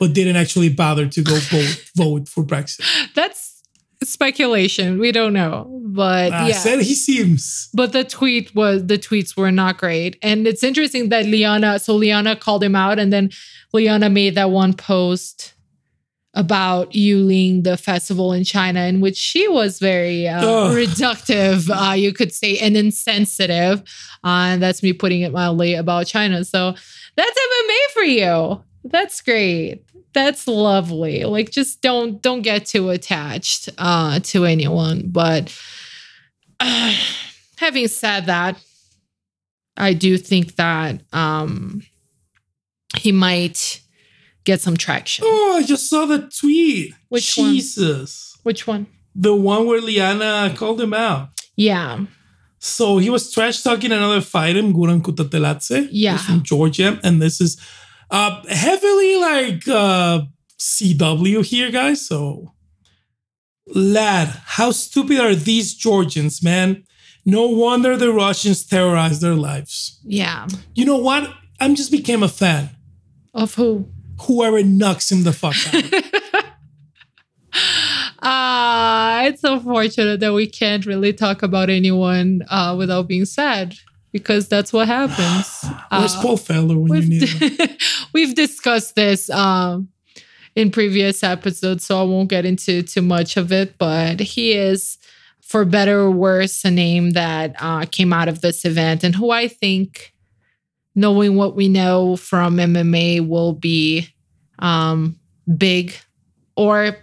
but didn't actually bother to go vote vote for Brexit. That's speculation. We don't know, but I yeah. said he seems. But the tweet was the tweets were not great. And it's interesting that Liana, so Liana called him out, and then Liana made that one post about you Yulin, the festival in China, in which she was very uh, reductive, uh, you could say, and insensitive. Uh, and that's me putting it mildly about China. So that's MMA for you. That's great. That's lovely. Like just don't don't get too attached uh, to anyone. But uh, having said that, I do think that um, he might get some traction. Oh, I just saw the tweet. Which one? Jesus. Which one? The one where Liana called him out. Yeah. So he was trash talking another fighter, Guram Kutateladze. Yeah. He's from Georgia. And this is uh heavily like uh CW here, guys. So lad, how stupid are these Georgians, man? No wonder the Russians terrorize their lives. Yeah. You know what? I'm just became a fan. Of who? Whoever knocks him the fuck out. Uh, it's unfortunate that we can't really talk about anyone uh, without being sad because that's what happens. Where's Uh, Paul Felder when you need him? we've, discussed this um, in previous episodes, so I won't get into too much of it. But he is, for better or worse, a name that uh, came out of this event and who I think, knowing what we know from MMA, will be um, big or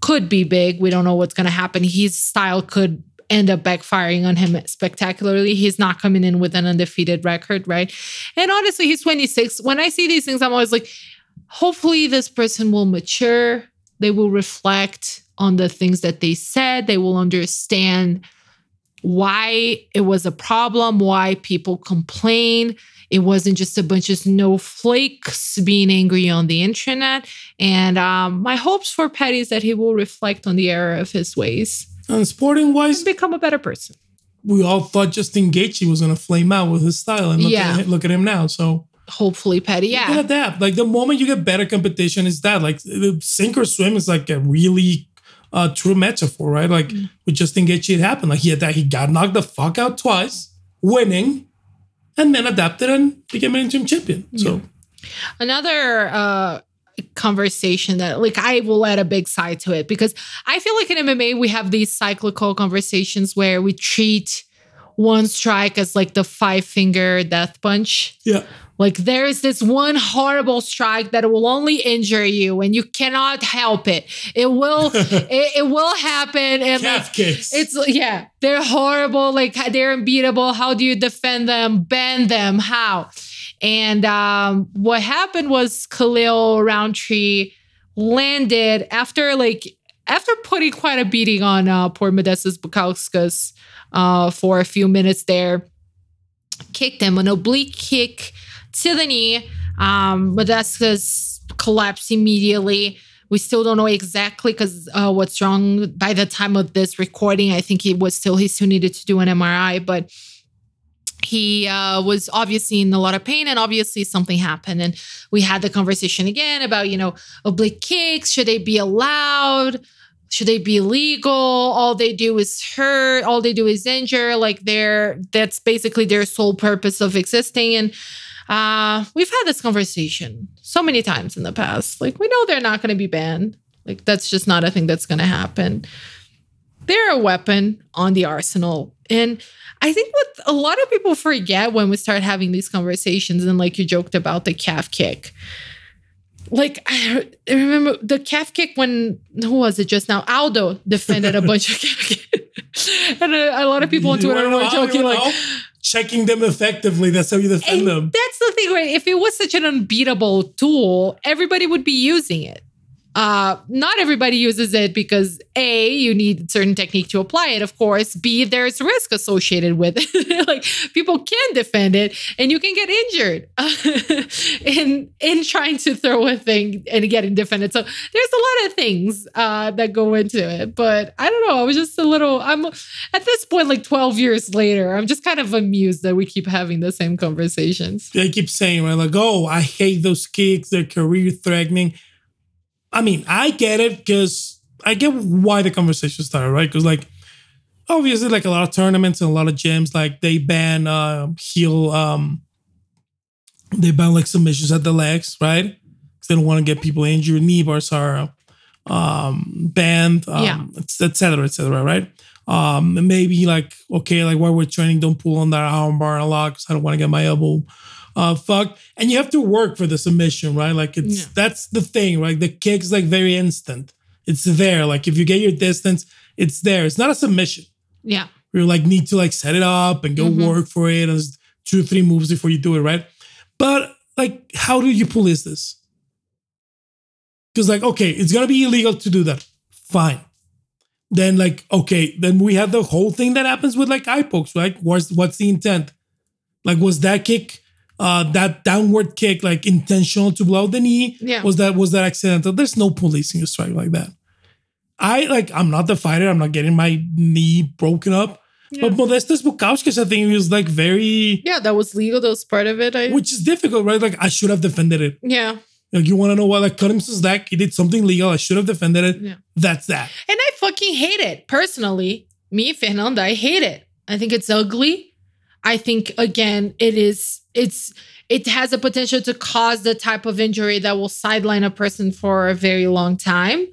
could be big. We don't know what's going to happen. His style could end up backfiring on him spectacularly. He's not coming in with an undefeated record, right? And honestly, he's 26. When I see these things, I'm always like, hopefully, this person will mature. They will reflect on the things that they said. They will understand why it was a problem, why people complained. It wasn't just a bunch of snowflakes being angry on the internet. And um, my hopes for Paddy is that he will reflect on the error of his ways And sporting wise, and become a better person. we all thought Justin Gaethje was gonna flame out with his style, and look, Yeah. at, look at him now. So Hopefully, Paddy. you can Yeah. adapt. Like the moment you get better competition, is that like the sink or swim is like a really uh, true metaphor, right? Like Mm. with Justin Gaethje, it happened. Like he had that he got knocked the fuck out twice, winning, and then adapted and became an interim champion. So Another uh, conversation that, like, I will add a big side to it because I feel like in MMA, we have these cyclical conversations where we treat one strike as like the five finger death punch. yeah, Like there is this one horrible strike that will only injure you and you cannot help it. It will it, it will happen and like, kicks. it's yeah, they're horrible. Like they're unbeatable. How do you defend them? Ban them? How? And um, what happened was Khalil Rountree landed after like after putting quite a beating on uh, poor Modestas Bukauskas uh, for a few minutes there. Kicked him an oblique kick to the knee. Um, Modestas collapsed immediately. We still don't know exactly because uh, what's wrong by the time of this recording. I think he was still he still needed to do an MRI, but he uh, was obviously in a lot of pain and obviously something happened. And we had the conversation again about you know oblique kicks. Should they be allowed? Should they be legal? All they do is hurt. All they do is injure. Like they're that's basically their sole purpose of existing. And uh we've had this conversation so many times in the past. Like we know they're not going to be banned. Like that's just not a thing that's going to happen they're a weapon on the arsenal and I think what a lot of people forget when we start having these conversations, and like you joked about the calf kick. Like I remember the calf kick when who was it just now? Aldo defended a bunch of calf kicks. and a, a lot of people on Twitter were joking like, know? checking them effectively. That's how you defend and them. that's the thing, right? If it was such an unbeatable tool, everybody would be using it. Uh, not everybody uses it because A, you need certain technique to apply it, of course. B, there's risk associated with it. like people can defend it and you can get injured in in trying to throw a thing and getting defended. So there's a lot of things uh, that go into it. But I don't know. I was just a little I'm at this point, like 12 years later, I'm just kind of amused that we keep having the same conversations. They keep saying, right, like, oh, I hate those kicks. They're career threatening. I mean, I get it because I get why the conversation started, right? Because, like, obviously, like a lot of tournaments and a lot of gyms, like, they ban uh, heel, um, they ban like submissions at the legs, right? Because they don't want to get people injured. Knee bars are um, banned, um, Yeah. et cetera, et cetera, right? Um, and maybe like, okay, like while we're training, don't pull on that arm bar a lot because I don't want to get my elbow uh fucked. And you have to work for the submission, right? Like it's Yeah. that's the thing, right? The kick's like very instant. It's there. Like if you get your distance, it's there. It's not a submission. Yeah. You like need to like set it up and go Mhm. work for it. And two, three moves before you do it, right? But like, how do you police this? Because like, okay, it's gonna be illegal to do that. Fine. Then like, okay, then we have the whole thing that happens with like eye pokes, right? What's what's the intent? Like, was that kick, uh, that downward kick, like intentional to blow the knee? Yeah. Was that was that accidental? There's no policing a strike like that. I like, I'm not the fighter. I'm not getting my knee broken up. Yeah. But Modestas Bukauskas, I think he was like very, Yeah, that was legal. That was part of it. I, which is difficult, right? Like I should have defended it. yeah. Like you want to know what? Like cut him his neck. He did something legal. I should have defended it. Yeah. That's that. And I fucking hate it. Personally, me, Fernanda, I hate it. I think it's ugly. I think again, it is it's it has a potential to cause the type of injury that will sideline a person for a very long time.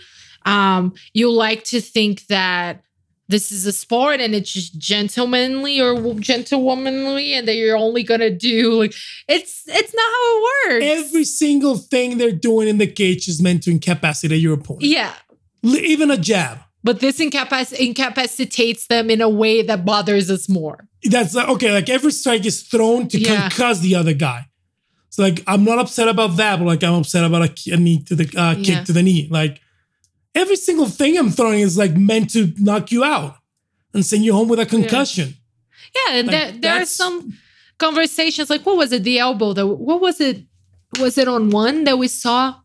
Um, you like to think that this is a sport and it's just gentlemanly or gentlewomanly and that you're only gonna do like it's it's not how it works. Every single thing they're doing in the cage is meant to incapacitate your opponent. yeah. Even a jab. But this incapac- incapacitates them in a way that bothers us more. That's like, okay. Like every strike is thrown to Yeah. concuss the other guy. So like I'm not upset about that, but like I'm upset about a, a knee to the uh, Yeah. kick to the knee. Like every single thing I'm throwing is like meant to knock you out. and send you home with a concussion. Yeah, and Like, there, there are some conversations like what was it? The elbow. The what was it? Was it on one that we saw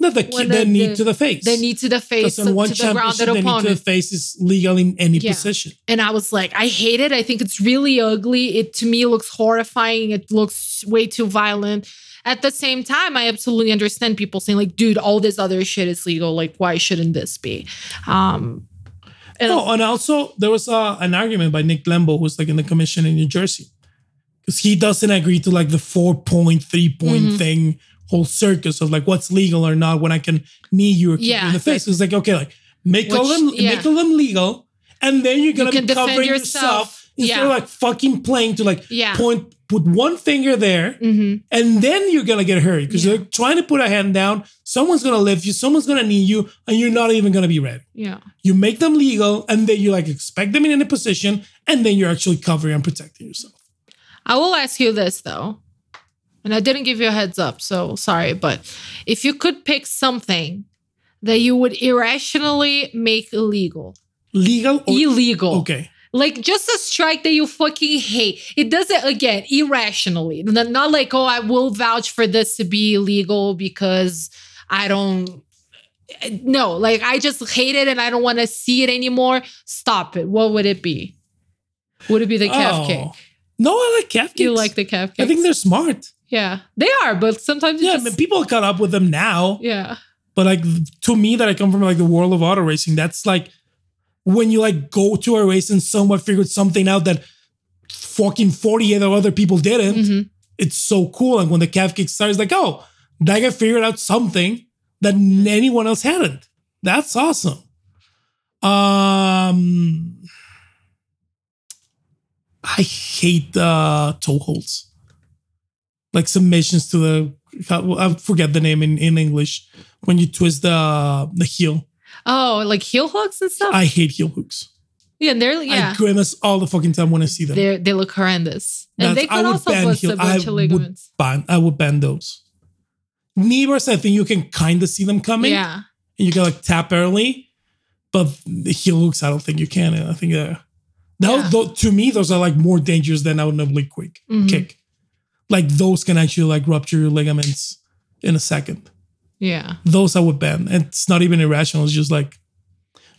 No, the, When the the- knee the- to the face. the knee to the face Because to one the championship, grounded the knee to the face is legal in any Yeah. position. and I was like, I hate it. I think it's really ugly. It to me looks horrifying. It looks way too violent. At the same time, I absolutely understand people saying like, dude, all this other shit is legal. Like, why shouldn't this be? Um, and No, and also there was uh, an argument by Nick Lembo, who's like in the commission in New Jersey, because he doesn't agree to like the four point, three point Mhm. thing, whole circus of like what's legal or not when I can knee you or kick you Yeah. in the face. It's like okay, like make all them yeah. make all them legal, and then you're gonna can be covering yourself. yourself, instead of like fucking playing to like yeah. point, put one finger there, Mhm. and then you're gonna get hurt because Yeah. you're trying to put a hand down. Someone's gonna lift you, someone's gonna knee you, and you're not even gonna be ready Yeah. you make them legal and then you like expect them in a position and then you're actually covering and protecting yourself I will ask you this though, and I didn't give you a heads up, so sorry. But if you could pick something that you would irrationally make illegal, legal or illegal, okay like just a strike that you fucking hate. It doesn't again irrationally, N- not like oh I will vouch for this to be illegal because I don't. No, like I just hate it and I don't want to see it anymore. Stop it. What would it be? Would it be the calf Oh. kick? no i like calf kicks You like the calf kick? i think they're smart Yeah, they are, but sometimes you yeah I mean, people caught up with them now. Yeah, but like to me that i come from like the world of auto racing that's like when you like go to a race and someone figured something out that fucking 48 other people didn't Mhm. it's so cool. And when the calf kick starts like oh that guy figured out something that anyone else hadn't. That's awesome. Um i hate uh toe holds like submissions to the i forget the name in, in english when you twist the the heel Oh, like heel hooks and stuff. i hate heel hooks yeah, they're yeah, i grimace all the fucking time when i see them they they look horrendous, and That's- they could would also bust heel- a bunch I of would ligaments. ban i would ban those Kneebars, I think you can kind of see them coming. Yeah, and you can like tap early, but the heel hooks, I don't think you can. And I think uh, that Yeah. tho- to me those are like more dangerous than a nibbly quick Mhm. kick. Like those can actually like rupture your ligaments in a second. yeah, Those I would ban. And it's not even irrational. It's just like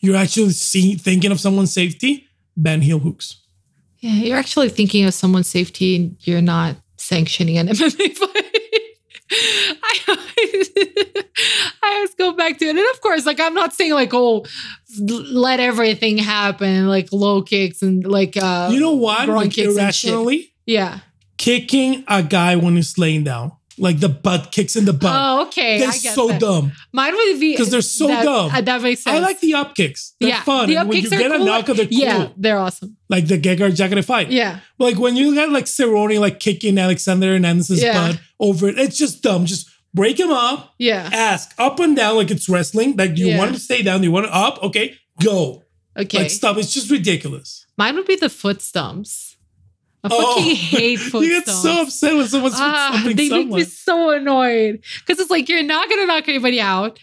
you're actually see, thinking of someone's safety. Ban heel hooks. yeah. You're actually thinking of someone's safety, and you're not sanctioning an MMA fight. I always, I always go back to it, and of course, like I'm not saying like oh, let everything happen, like low kicks and like uh, you know what? Like kicks and shit. irrationally, yeah. Kicking a guy when he's laying down, like the butt kicks in the butt. Oh, okay. They're I get so that. dumb. Mine would be because they're so that, dumb. uh, that makes sense. I like the up kicks. They're yeah, fun. The up when you kicks are get a cool. knockout, they're cool. Yeah, they're awesome. Like the Gegard Jacket of fight. Yeah, Like when you got like Cerrone like kicking Alexander and Hernandez's Yeah. butt over it, it's just dumb. Just break him up, yeah. ask up and down like it's wrestling. Like, you Yeah. want him to stay down? You want it up? Okay, go. Okay. Like stop. It's just ridiculous. Mine would be the foot stumps. I Oh, fucking hate foot you get so upset when someone's Ah, something they make me so annoyed because it's like you're not gonna knock anybody out.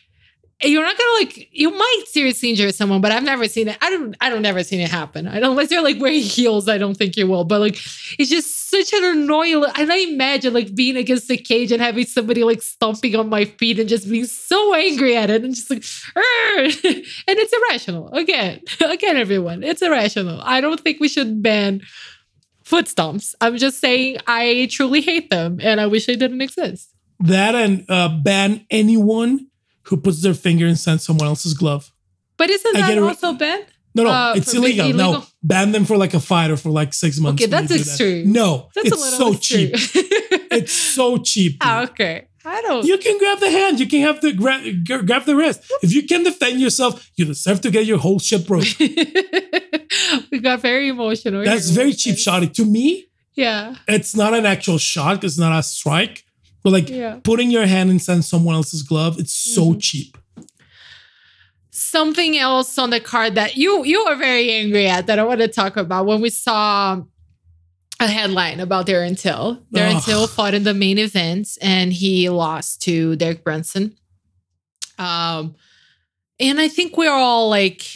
And You're not gonna like you might seriously injure someone, but I've never seen it. I don't I don't never seen it happen. I don't unless you're like wearing heels, I don't think you will. But like it's just such an annoying and I imagine like being against the cage and having somebody like stomping on my feet and just being so angry at it and just like and it's irrational. Again, again, everyone, it's irrational. I don't think we should ban foot stomps. I'm just saying I truly hate them and I wish they didn't exist. that and uh, ban anyone who puts their finger inside someone else's glove. But isn't that also banned? No, no, Uh, it's being illegal. No, ban them for like a fight or for like six months. Okay, that's do that. extreme. No, That's it's a little so extreme. cheap. It's so cheap. Ah, okay. I don't. You can grab the hand. You can have the gra- gra- grab the wrist. If you can defend yourself, you deserve to get your whole shit broke. we got very emotional. That's here. very cheap shotty. To me, Yeah. it's not an actual shot. It's not a strike. But like Yeah. putting your hand inside someone else's glove, it's so Mhm. cheap. Something else on the card that you you were very angry at that I want to talk about when we saw a headline about Darren Till. Darren Ugh. Till fought in the main event and he lost to Derek Brunson. Um, and I think we're all like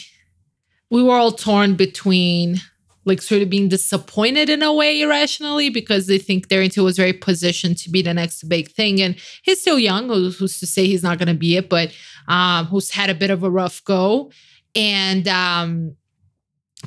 we were all torn between like sort of being disappointed in a way irrationally because they think Darren Till was very positioned to be the next big thing. And he's still young, who's to say he's not going to be it, but um, who's had a bit of a rough go. And um,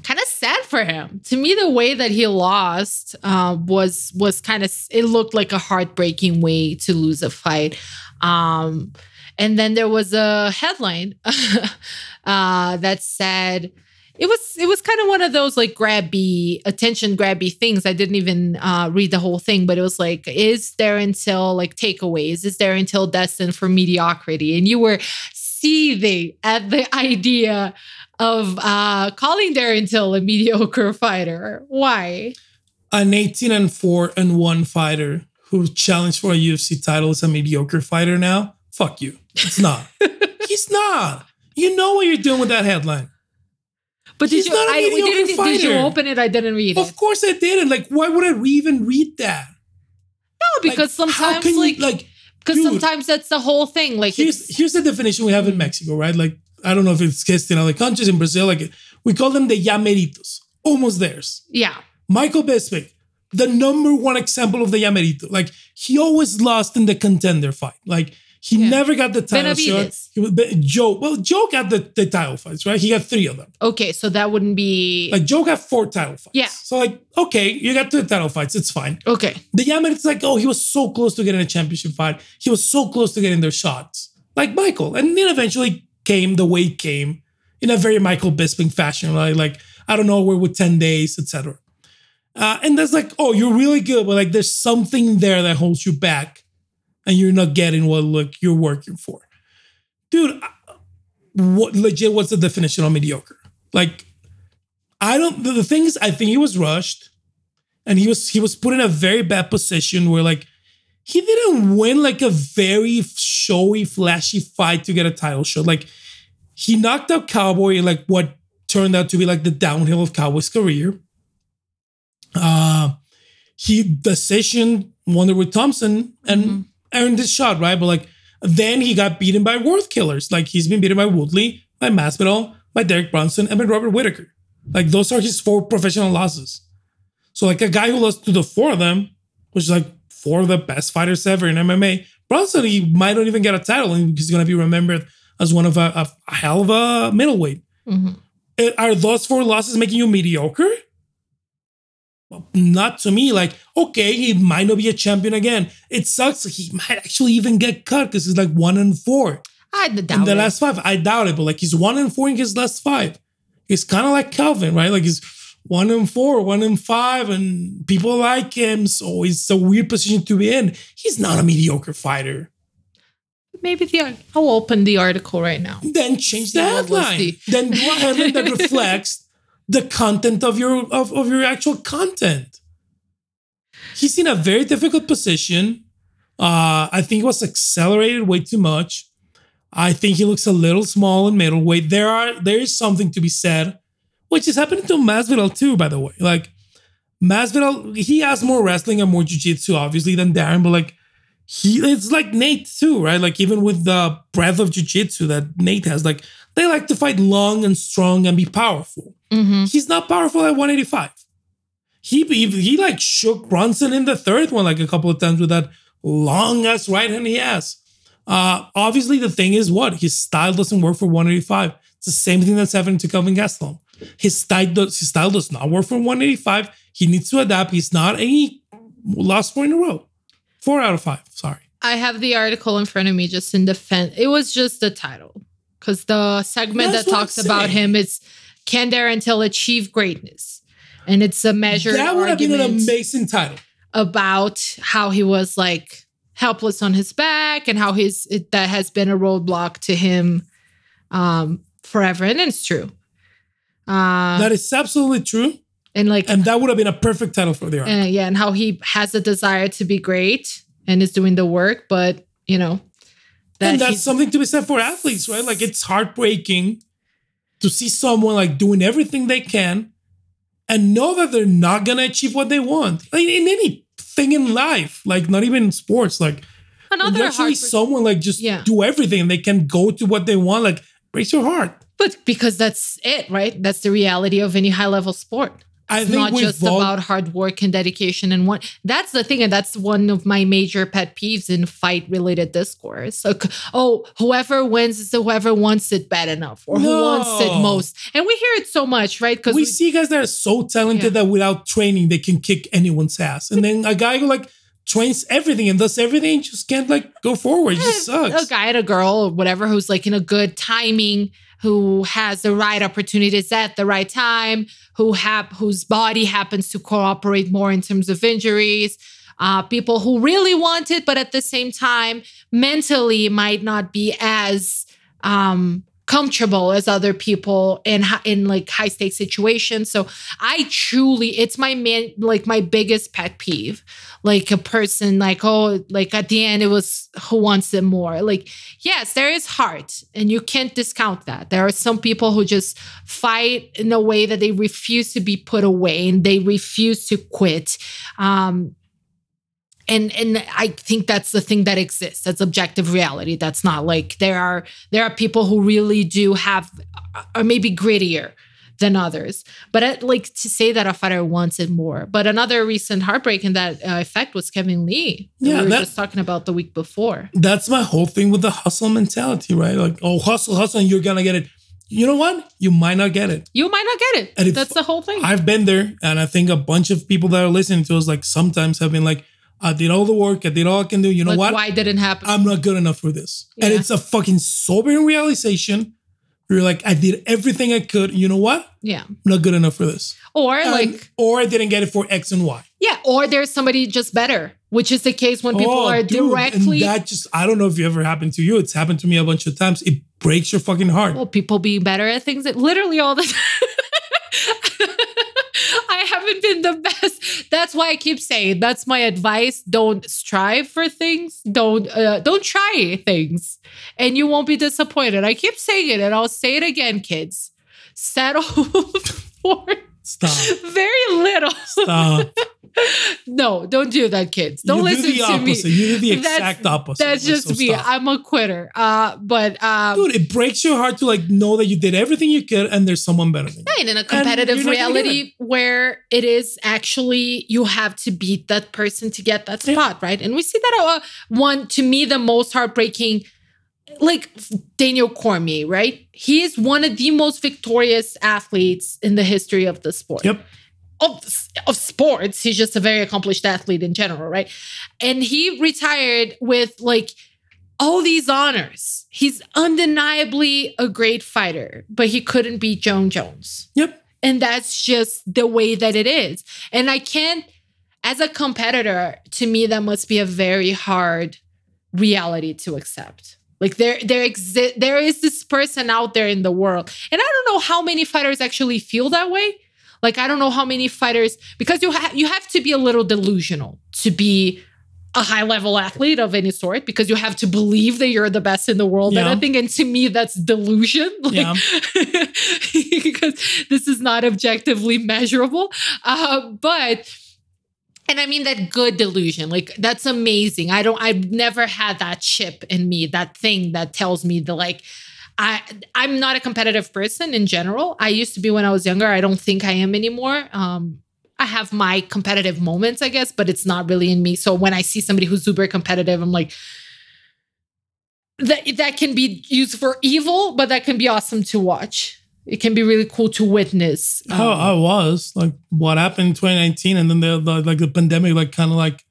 kind of sad for him. To me, the way that he lost uh, was was kind of it looked like a heartbreaking way to lose a fight. Um, and then there was a headline uh, that said it was it was kind of one of those like grabby attention grabby things i didn't even uh, read the whole thing but it was like is Darren Till like takeaways is Darren Till destined for mediocrity and you were seething at the idea of uh, calling Darren Till a mediocre fighter why an 18 and 4 and 1 fighter who challenged for a ufc title is a mediocre fighter now fuck you it's not he's not you know what you're doing with that headline but did you? I, didn't. Fighter. Did you open it? I didn't read it. Of course I didn't. Like, why would I even read that? No, because like, sometimes, like, you, like, because sometimes that's the whole thing. Like, here's here's the definition we have in Mexico, right? Like, I don't know if it's kissed in other countries. In Brazil, like, we call them the llameritos, almost theirs. Yeah. Michael Bisping, the number one example of the llamerito. Like, he always lost in the contender fight. Like he yeah. never got the title Benavidez. shot. Joe, well, Joe got the, the title fights, right? He got three of them. Okay, so that wouldn't be like Joe got four title fights. Yeah. So like, okay, you got two title fights. It's fine. Okay. The Yaman, it's like, oh, he was so close to getting a championship fight. He was so close to getting their shots, like Michael, and then eventually came the way it came in a very Michael Bisping fashion, right? Like, I don't know, we're with ten days, etc. Uh, and that's like, oh, you're really good, but like, there's something there that holds you back and you're not getting what look you're working for. Dude, what legit what's the definition of mediocre? Like I don't the, the thing is I think he was rushed and he was he was put in a very bad position where like he didn't win like a very showy flashy fight to get a title shot. Like he knocked out Cowboy in like what turned out to be like the downhill of Cowboy's career. Uh he decision Wonderboy Thompson and mm-hmm earned his shot, right? But like then he got beaten by worth killers. Like he's been beaten by Woodley, by Masvidal, by Derek Brunson, and by Robert Whitaker. Like those are his four professional losses. So like a guy who lost to the four of them, which is like four of the best fighters ever in MMA. Brunson, he might not even get a title and he's gonna be remembered as one of a, a hell of a middleweight. Mm-hmm. Are those four losses making you mediocre? not to me. Like, okay, he might not be a champion again. It sucks. He might actually even get cut because he's like one and four. I doubt in the it. last five. I doubt it, but like he's one and four in his last five. He's kind of like Calvin, right? Like he's one and four, one and five, and people like him. So it's a weird position to be in. He's not a mediocre fighter. Maybe the I'll open the article right now. Then change the headline. Then do a headline that reflects the content of your of, of your actual content. He's in a very difficult position. Uh, I think it was accelerated way too much. I think he looks a little small in middleweight. There are there is something to be said, which is happening to Masvidal too, by the way. Like Masvidal, he has more wrestling and more jiu-jitsu, obviously, than Darren, but like he it's like Nate too, right? Like even with the breadth of jiu-jitsu that Nate has, like they like to fight long and strong and be powerful. Mm-hmm. He's not powerful at 185. He, he he like shook Brunson in the third one like a couple of times with that long ass right hand he has. Uh, obviously, the thing is what his style doesn't work for 185. It's the same thing that's happening to Kelvin Gastelum. His style does his style does not work for 185. He needs to adapt. He's not any lost four in a row. Four out of five. Sorry. I have the article in front of me just in defense. It was just the title because the segment That's that talks about him is can Darren achieve greatness? And it's a measure. That would have been an amazing title. About how he was like helpless on his back and how his it, that has been a roadblock to him um, forever. And it's true. Uh, that is absolutely true. And like, and that would have been a perfect title for the arc. Uh, yeah, and how he has a desire to be great and is doing the work, but you know, that and that's something to be said for athletes, right? Like it's heartbreaking to see someone like doing everything they can and know that they're not gonna achieve what they want. Like in anything in life, like not even in sports, like Another actually someone like just yeah. do everything and they can go to what they want, like breaks your heart. But because that's it, right? That's the reality of any high level sport. I It's not just about hard work and dedication and one that's the thing and that's one of my major pet peeves in fight related discourse like oh whoever wins is whoever wants it bad enough or who wants it most and we hear it so much right because we see guys that are so talented Yeah. that without training they can kick anyone's ass, and then a guy who like trains everything and does everything just can't like go forward. It just eh, a guy and a girl or whatever who's like in a good timing who has the right opportunities at the right time who hap- whose body happens to cooperate more in terms of injuries uh, people who really want it but at the same time mentally might not be as um, comfortable as other people in in like high stakes situations. So i truly it's my man like my biggest pet peeve like a person like oh like at the end it was who wants it more. Like yes there is heart and you can't discount that. There are some people who just fight in a way that they refuse to be put away and they refuse to quit. Um and and i think that's the thing that exists. That's objective reality. That's not like there are there are people who really do have are maybe grittier than others. But I, like to say that a fighter wants it more. But another recent heartbreak in that uh, effect was Kevin Lee. Yeah, we were that- just talking about the week before. That's my whole thing with the hustle mentality, right? Like, oh, hustle, hustle, and you're gonna get it. You know what? You might not get it. You might not get it. And if- That's the whole thing. I've been there, and I think a bunch of people that are listening to us, like, sometimes have been like, I did all the work, I did all I can do. You know like, what? why did it happen? I'm not good enough for this. And it's a fucking sobering realization. You're like, I did everything I could. You know what? yeah. I'm not good enough for this. Or And- like, or I didn't get it for X and Y. yeah, or there's somebody just better, which is the case when people Oh, are dude, and directly that just I don't know if it ever happened to you. It's happened to me a bunch of times. It breaks your fucking heart. well, people being better at things that literally all the time. Haven't been the best. That's why I keep saying that's my advice. Don't strive for things. Don't uh, don't try things, and you won't be disappointed. I keep saying it, and I'll say it again, kids. Settle for Stop. very little. Stop. no, don't do that, kids. Don't you listen do the to opposite. me. You do the That's- exact opposite. That's just so me. stop. I'm a quitter. Uh, but um, Dude, it breaks your heart to like know that you did everything you could and there's someone better than you. Right, in a competitive you're not gonna get reality where it is actually you have to beat that person to get that Yeah. spot, right? And we see that uh, one to me the most heartbreaking, like Daniel Cormier, right? He is one of the most victorious athletes in the history of the sport. Yep. Of, of sports, he's just a very accomplished athlete in general, right? And he retired with like all these honors. He's undeniably a great fighter, but he couldn't beat Jon Jones. Yep. And that's just the way that it is. And I can't, as a competitor, to me, that must be a very hard reality to accept. Like there, there exist, there is this person out there in the world, and I don't know how many fighters actually feel that way. Like I don't know how many fighters because you have you have to be a little delusional to be a high level athlete of any sort because you have to believe that you're the best in the world. And I think, and to me, that's delusion. Like, Yeah. because this is not objectively measurable. Uh, but and I mean that good delusion. Like that's amazing. I don't I've never had that chip in me, that thing that tells me the like I I'm not a competitive person in general. I used to be when I was younger. I don't think I am anymore. Um I have my competitive moments, I guess, but it's not really in me. So when I see somebody who's super competitive, I'm like that that can be used for evil, but that can be awesome to watch. It can be really cool to witness. Um, Oh, I was like what happened in 2019 and then the, the like the pandemic like kind of like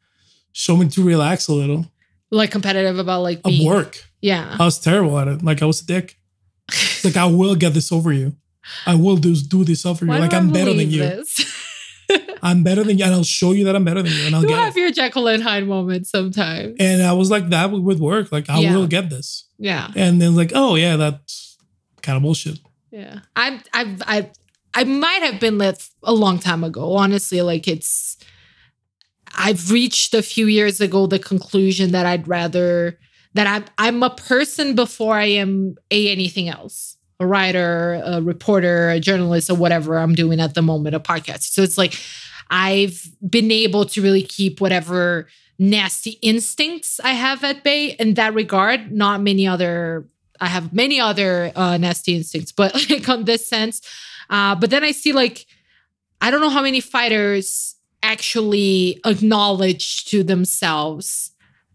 showed me to relax a little. like competitive about like Of being, work. Yeah. I was terrible at it. Like I was a dick. Like I will get this over you. I will do do this over you. Why like I'm better than you. I'm better than you, and I'll show you that I'm better than you, and I'll you have it. your Jekyll and Hyde moment sometimes. And I was like that with- with work. Like I Yeah. will get this. yeah. And then like, oh yeah, that's kind of bullshit. Yeah. I'm I've I I might have been lit a long time ago. Honestly, like it's I've reached a few years ago the conclusion that I'd rather that I'm I'm a person before I am a anything else. A writer, a reporter, a journalist, or whatever I'm doing at the moment, a podcast. So it's like I've been able to really keep whatever nasty instincts I have at bay in that regard. Not many other I have many other uh, nasty instincts, but like on this sense. Uh, but then I see like I don't know how many fighters actually acknowledge to themselves,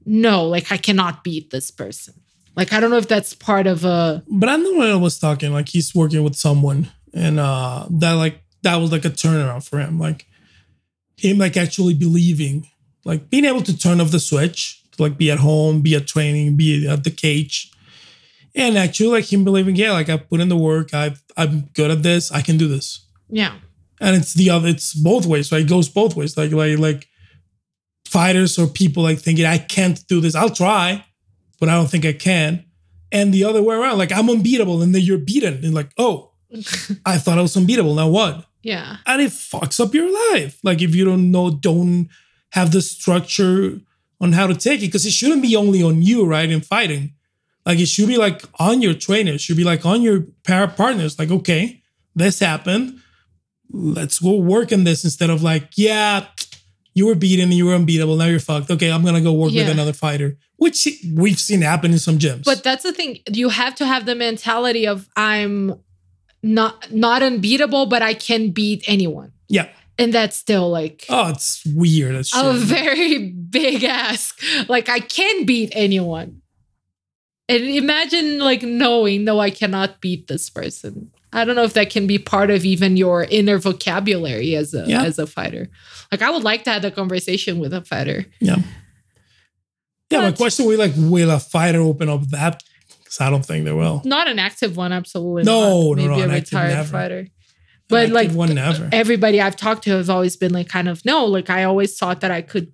no, like I cannot beat this person. Like I don't know if that's part of a. But I know what I was talking like he's working with someone, and uh that like that was like a turnaround for him. Like him like actually believing, like being able to turn off the switch, to like be at home, be at training, be at the cage, and actually like him believing, yeah, like I put in the work, I I'm good at this, I can do this. Yeah. And it's the other, it's both ways, right? It goes both ways. Like like like fighters or people like thinking I can't do this. I'll try, but I don't think I can. And the other way around, like I'm unbeatable, and then you're beaten, and like, oh, I thought I was unbeatable. Now what? Yeah. And it fucks up your life. Like if you don't know, don't have the structure on how to take it, because it shouldn't be only on you, right? In fighting, like it should be like on your trainers, should be like on your para partners. Like, okay, this happened. Let's go work on this instead of like, yeah, you were beaten, you were unbeatable, now you're fucked. Okay, I'm gonna go work Yeah. with another fighter, which we've seen happen in some gyms. But that's the thing. You have to have the mentality of I'm not not unbeatable, but I can beat anyone. yeah, And that's still like oh, it's weird. Shit. a very big ask. Like I can beat anyone. And imagine like knowing, no, I cannot beat this person. I don't know if that can be part of even your inner vocabulary as a Yeah. as a fighter. Like I would like to have a conversation with a fighter. Yeah. Yeah, my But- question will like, will a fighter open up that? Because I don't think they will. Not an active one, absolutely. No, not. no, Maybe no, a retired never. fighter. But like one never. everybody I've talked to has always been like kind of no, like I always thought that I could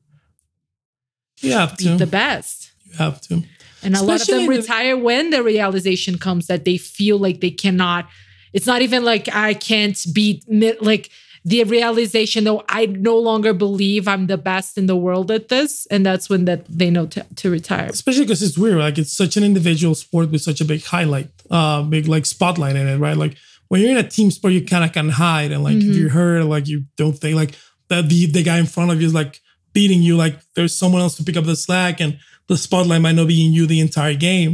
You have beat to. the best. you have to. And a lot of them the- retire when the realization comes that they feel like they cannot. It's not even like I can't beat like the realization though I no longer believe I'm the best in the world at this, and that's when that they know to, to retire. Especially because it's weird. Like it's such an individual sport with such a big highlight, uh, big like spotlight in it, right? Like when you're in a team sport, you kind of can hide, and like if Mhm. you're hurt, like you don't think like that the the guy in front of you is like beating you, like there's someone else to pick up the slack, and the spotlight might not be in you the entire game.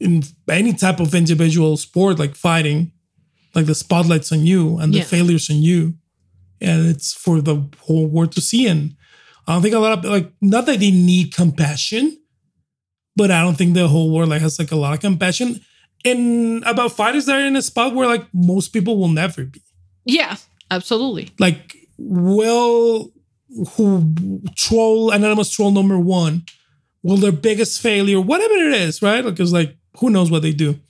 In any type of individual sport, like fighting, like the spotlight's on you and the Yeah. failures on you, and it's for the whole world to see. And I don't think a lot of like not that they need compassion, but I don't think the whole world like has like a lot of compassion. And about fighters that are in a spot where like most people will never be. Yeah, absolutely. Like will who troll anonymous troll number one, will their biggest failure, whatever it is, right? Because like who knows what they do.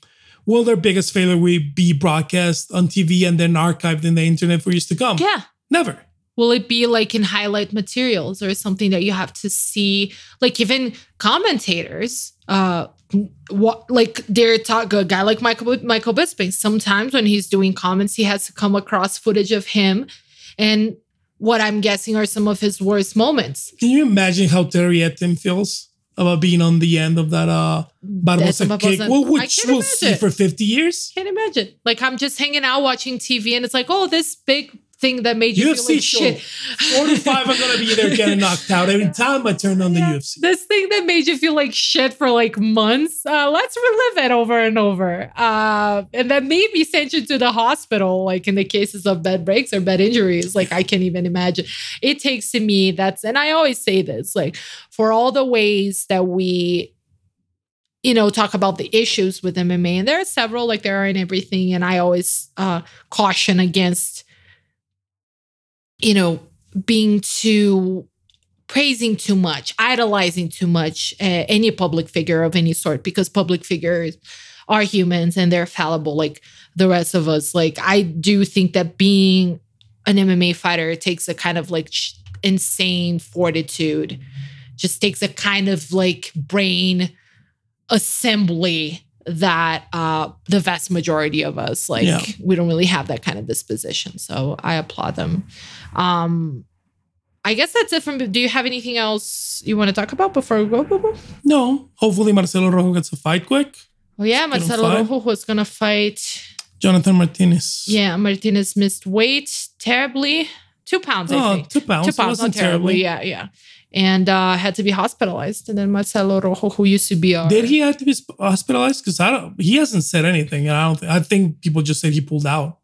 Will their biggest failure we be broadcast on TV and then archived in the internet for years to come? Yeah. Never. Will it be like in highlight materials or something that you have to see? Like even commentators, uh, what like they're talk a guy like Michael Michael Bisping. Sometimes when he's doing comments, he has to come across footage of him, and what I'm guessing are some of his worst moments. Can you imagine how Terry Etim feels about being on the end of that uh Barbosa kick? Well, which we'll see for 50 years. Can't imagine. Like I'm just hanging out watching TV, and it's like, oh, this big thing that made you UFC feel like show. shit. 45 are gonna be there getting knocked out every time I turn on the Yeah. UFC. this thing that made you feel like shit for like months uh, let's relive it over and over uh, and then maybe send you to the hospital like in the cases of bed breaks or bed injuries like i can't even imagine it takes to me that's and i always say this like for all the ways that we you know talk about the issues with mma and there are several like there are in everything and i always uh, caution against you know being too praising too much, idolizing too much uh, any public figure of any sort because public figures are humans and they're fallible like the rest of us. Like I do think that being an MMA fighter takes a kind of like sh- insane fortitude. Just takes a kind of like brain assembly that uh the vast majority of us like Yeah. we don't really have that kind of disposition so i applaud them um I guess that's it from. Do you have anything else you want to talk about before we go? No, hopefully Marcelo Rojo gets a fight quick. Oh yeah, Marcelo? Rojo was gonna fight. Jonathan Martinez. Yeah, Martinez missed weight terribly, two pounds. I Oh, think two pounds. two pounds, not terribly. terribly. Yeah, yeah. and uh, had to be hospitalized. And then Marcelo Rojo, who used to be a Did he have to be hospitalized? Because I don't. He hasn't said anything. and I don't. Think, I think people just said he pulled out.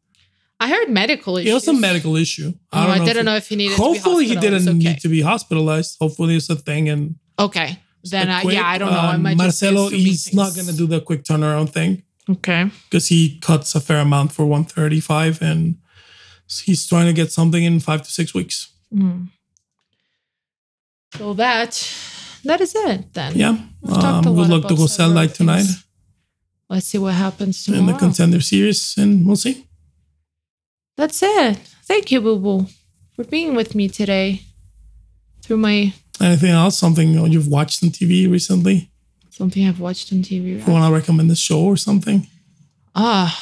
I heard medical issues. It was a medical issue. Oh, I, don't know, I didn't if know if he needed. Hopefully, to he didn't hospitalized. need to be hospitalized. Hopefully, it's a thing. And Okay. Then I, quick, yeah, I don't know. I uh, might Marcelo, he's not going to do the quick turnaround thing Okay. because he cuts a fair amount for 135, and he's trying to get something in five to six weeks. Mm. So that that is it then. Yeah. We've talked a Um, good luck to Gosel Light tonight. Let's see what happens in the contender series, and we'll see. That's it. Thank you, Boo Boo, for being with me today. Through my Anything else? Something you've watched on TV recently? something I've watched on TV. You want to recommend the show or something? Ah,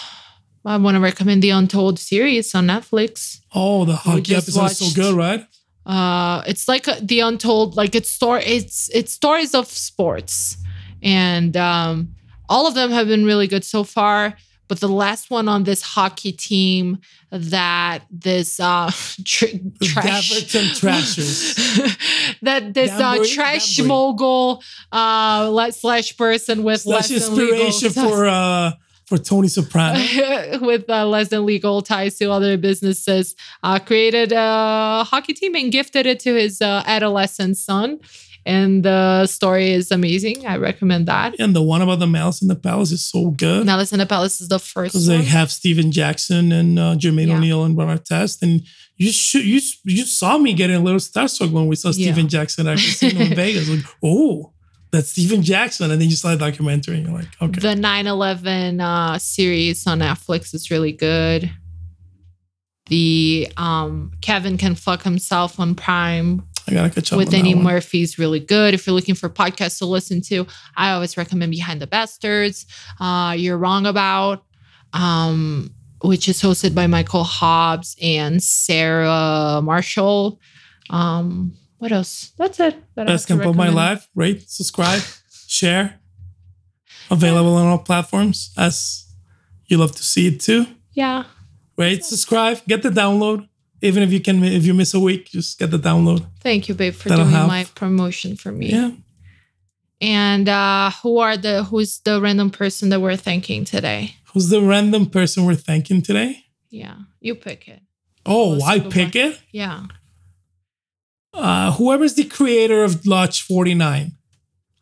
I want to recommend the Untold series on Netflix. Oh, the hockey episode is so good, right? Uh, it's like a, the Untold, like it's story. It's it's stories of sports, and um, all of them have been really good so far. But the last one on this hockey team that this uh, tr- trash that this uh, trash Danbury. mogul uh, slash person with That's less than legal inspiration for uh for Tony Soprano. with uh, less than legal ties to other businesses, uh, created a hockey team and gifted it to his uh, adolescent son. And the story is amazing. I recommend that. and the one about the Malice in the Palace is so good. Now, in the Palace is the first Because they have Stephen Jackson and uh, Jermaine Yeah. O'Neal and Ron Artest. And you should, you you saw me getting a little starstruck when we saw Yeah. Stephen Jackson at Casino in Vegas. Like, oh, that's Stephen Jackson. And then you saw the documentary and you're like, okay. The 9 11 uh, series on Netflix is really good. The um, Kevin Can Fuck Himself on Prime I gotta catch up with Eddie. Murphy is really good. If you're looking for podcasts to listen to, I always recommend Behind the Bastards. Uh, You're Wrong About, um, which is hosted by Michael Hobbs and Sarah Marshall. Um, what else? That's it. that Best camp of my life. Rate, subscribe, share. Available on all platforms as you love to see it too. Yeah. Rate, subscribe, get the download. Even if you can, if you miss a week, just get the download. Thank you, babe, for That'll doing help. my promotion for me. Yeah. And uh, who are the who's the random person that we're thanking today? Who's the random person we're thanking today? Yeah, you pick it. Oh, Most I pick one- it. Yeah. Uh, whoever's the creator of Lodge 49.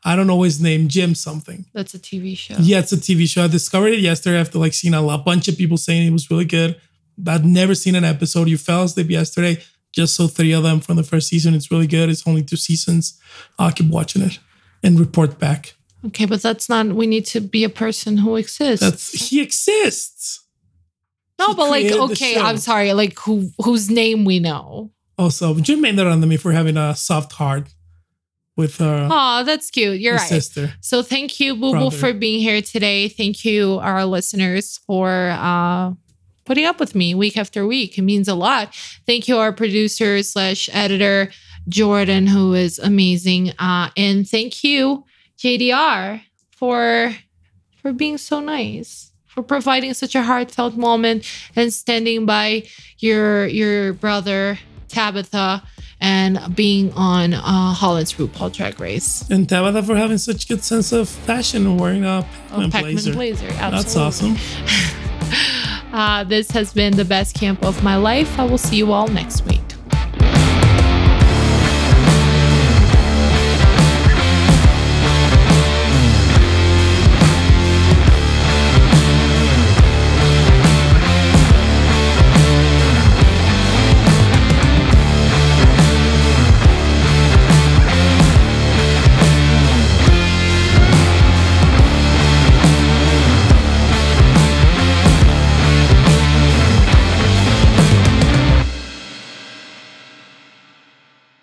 I don't know his name, Jim something. That's a TV show. Yeah, it's a TV show. I discovered it yesterday after like seeing a lot, bunch of people saying it was really good. I'd never seen an episode. You fell asleep yesterday. Just saw three of them from the first season. It's really good. It's only two seasons. I'll keep watching it and report back. Okay, but that's not. We need to be a person who exists. That's he exists. no, he but like, okay. I'm sorry. Like, who whose name we know? Also, Jim that on me for having a soft heart with her, Oh, that's cute. You're right. sister. So thank you, Boo Boo, for being here today. Thank you, our listeners, for uh, putting up with me week after week. It means a lot. Thank you, our producer slash editor, Jordan, who is amazing. Uh, and thank you, JDR, for for being so nice, for providing such a heartfelt moment and standing by your your brother Tabitha and being on uh, Holland's RuPaul Drag Race. And Tabitha for having such good sense of fashion and wearing a Oh, Pac-Man Pac-Man blazer. blazer. That's awesome. Uh, this has been the best camp of my life. I will see you all next week.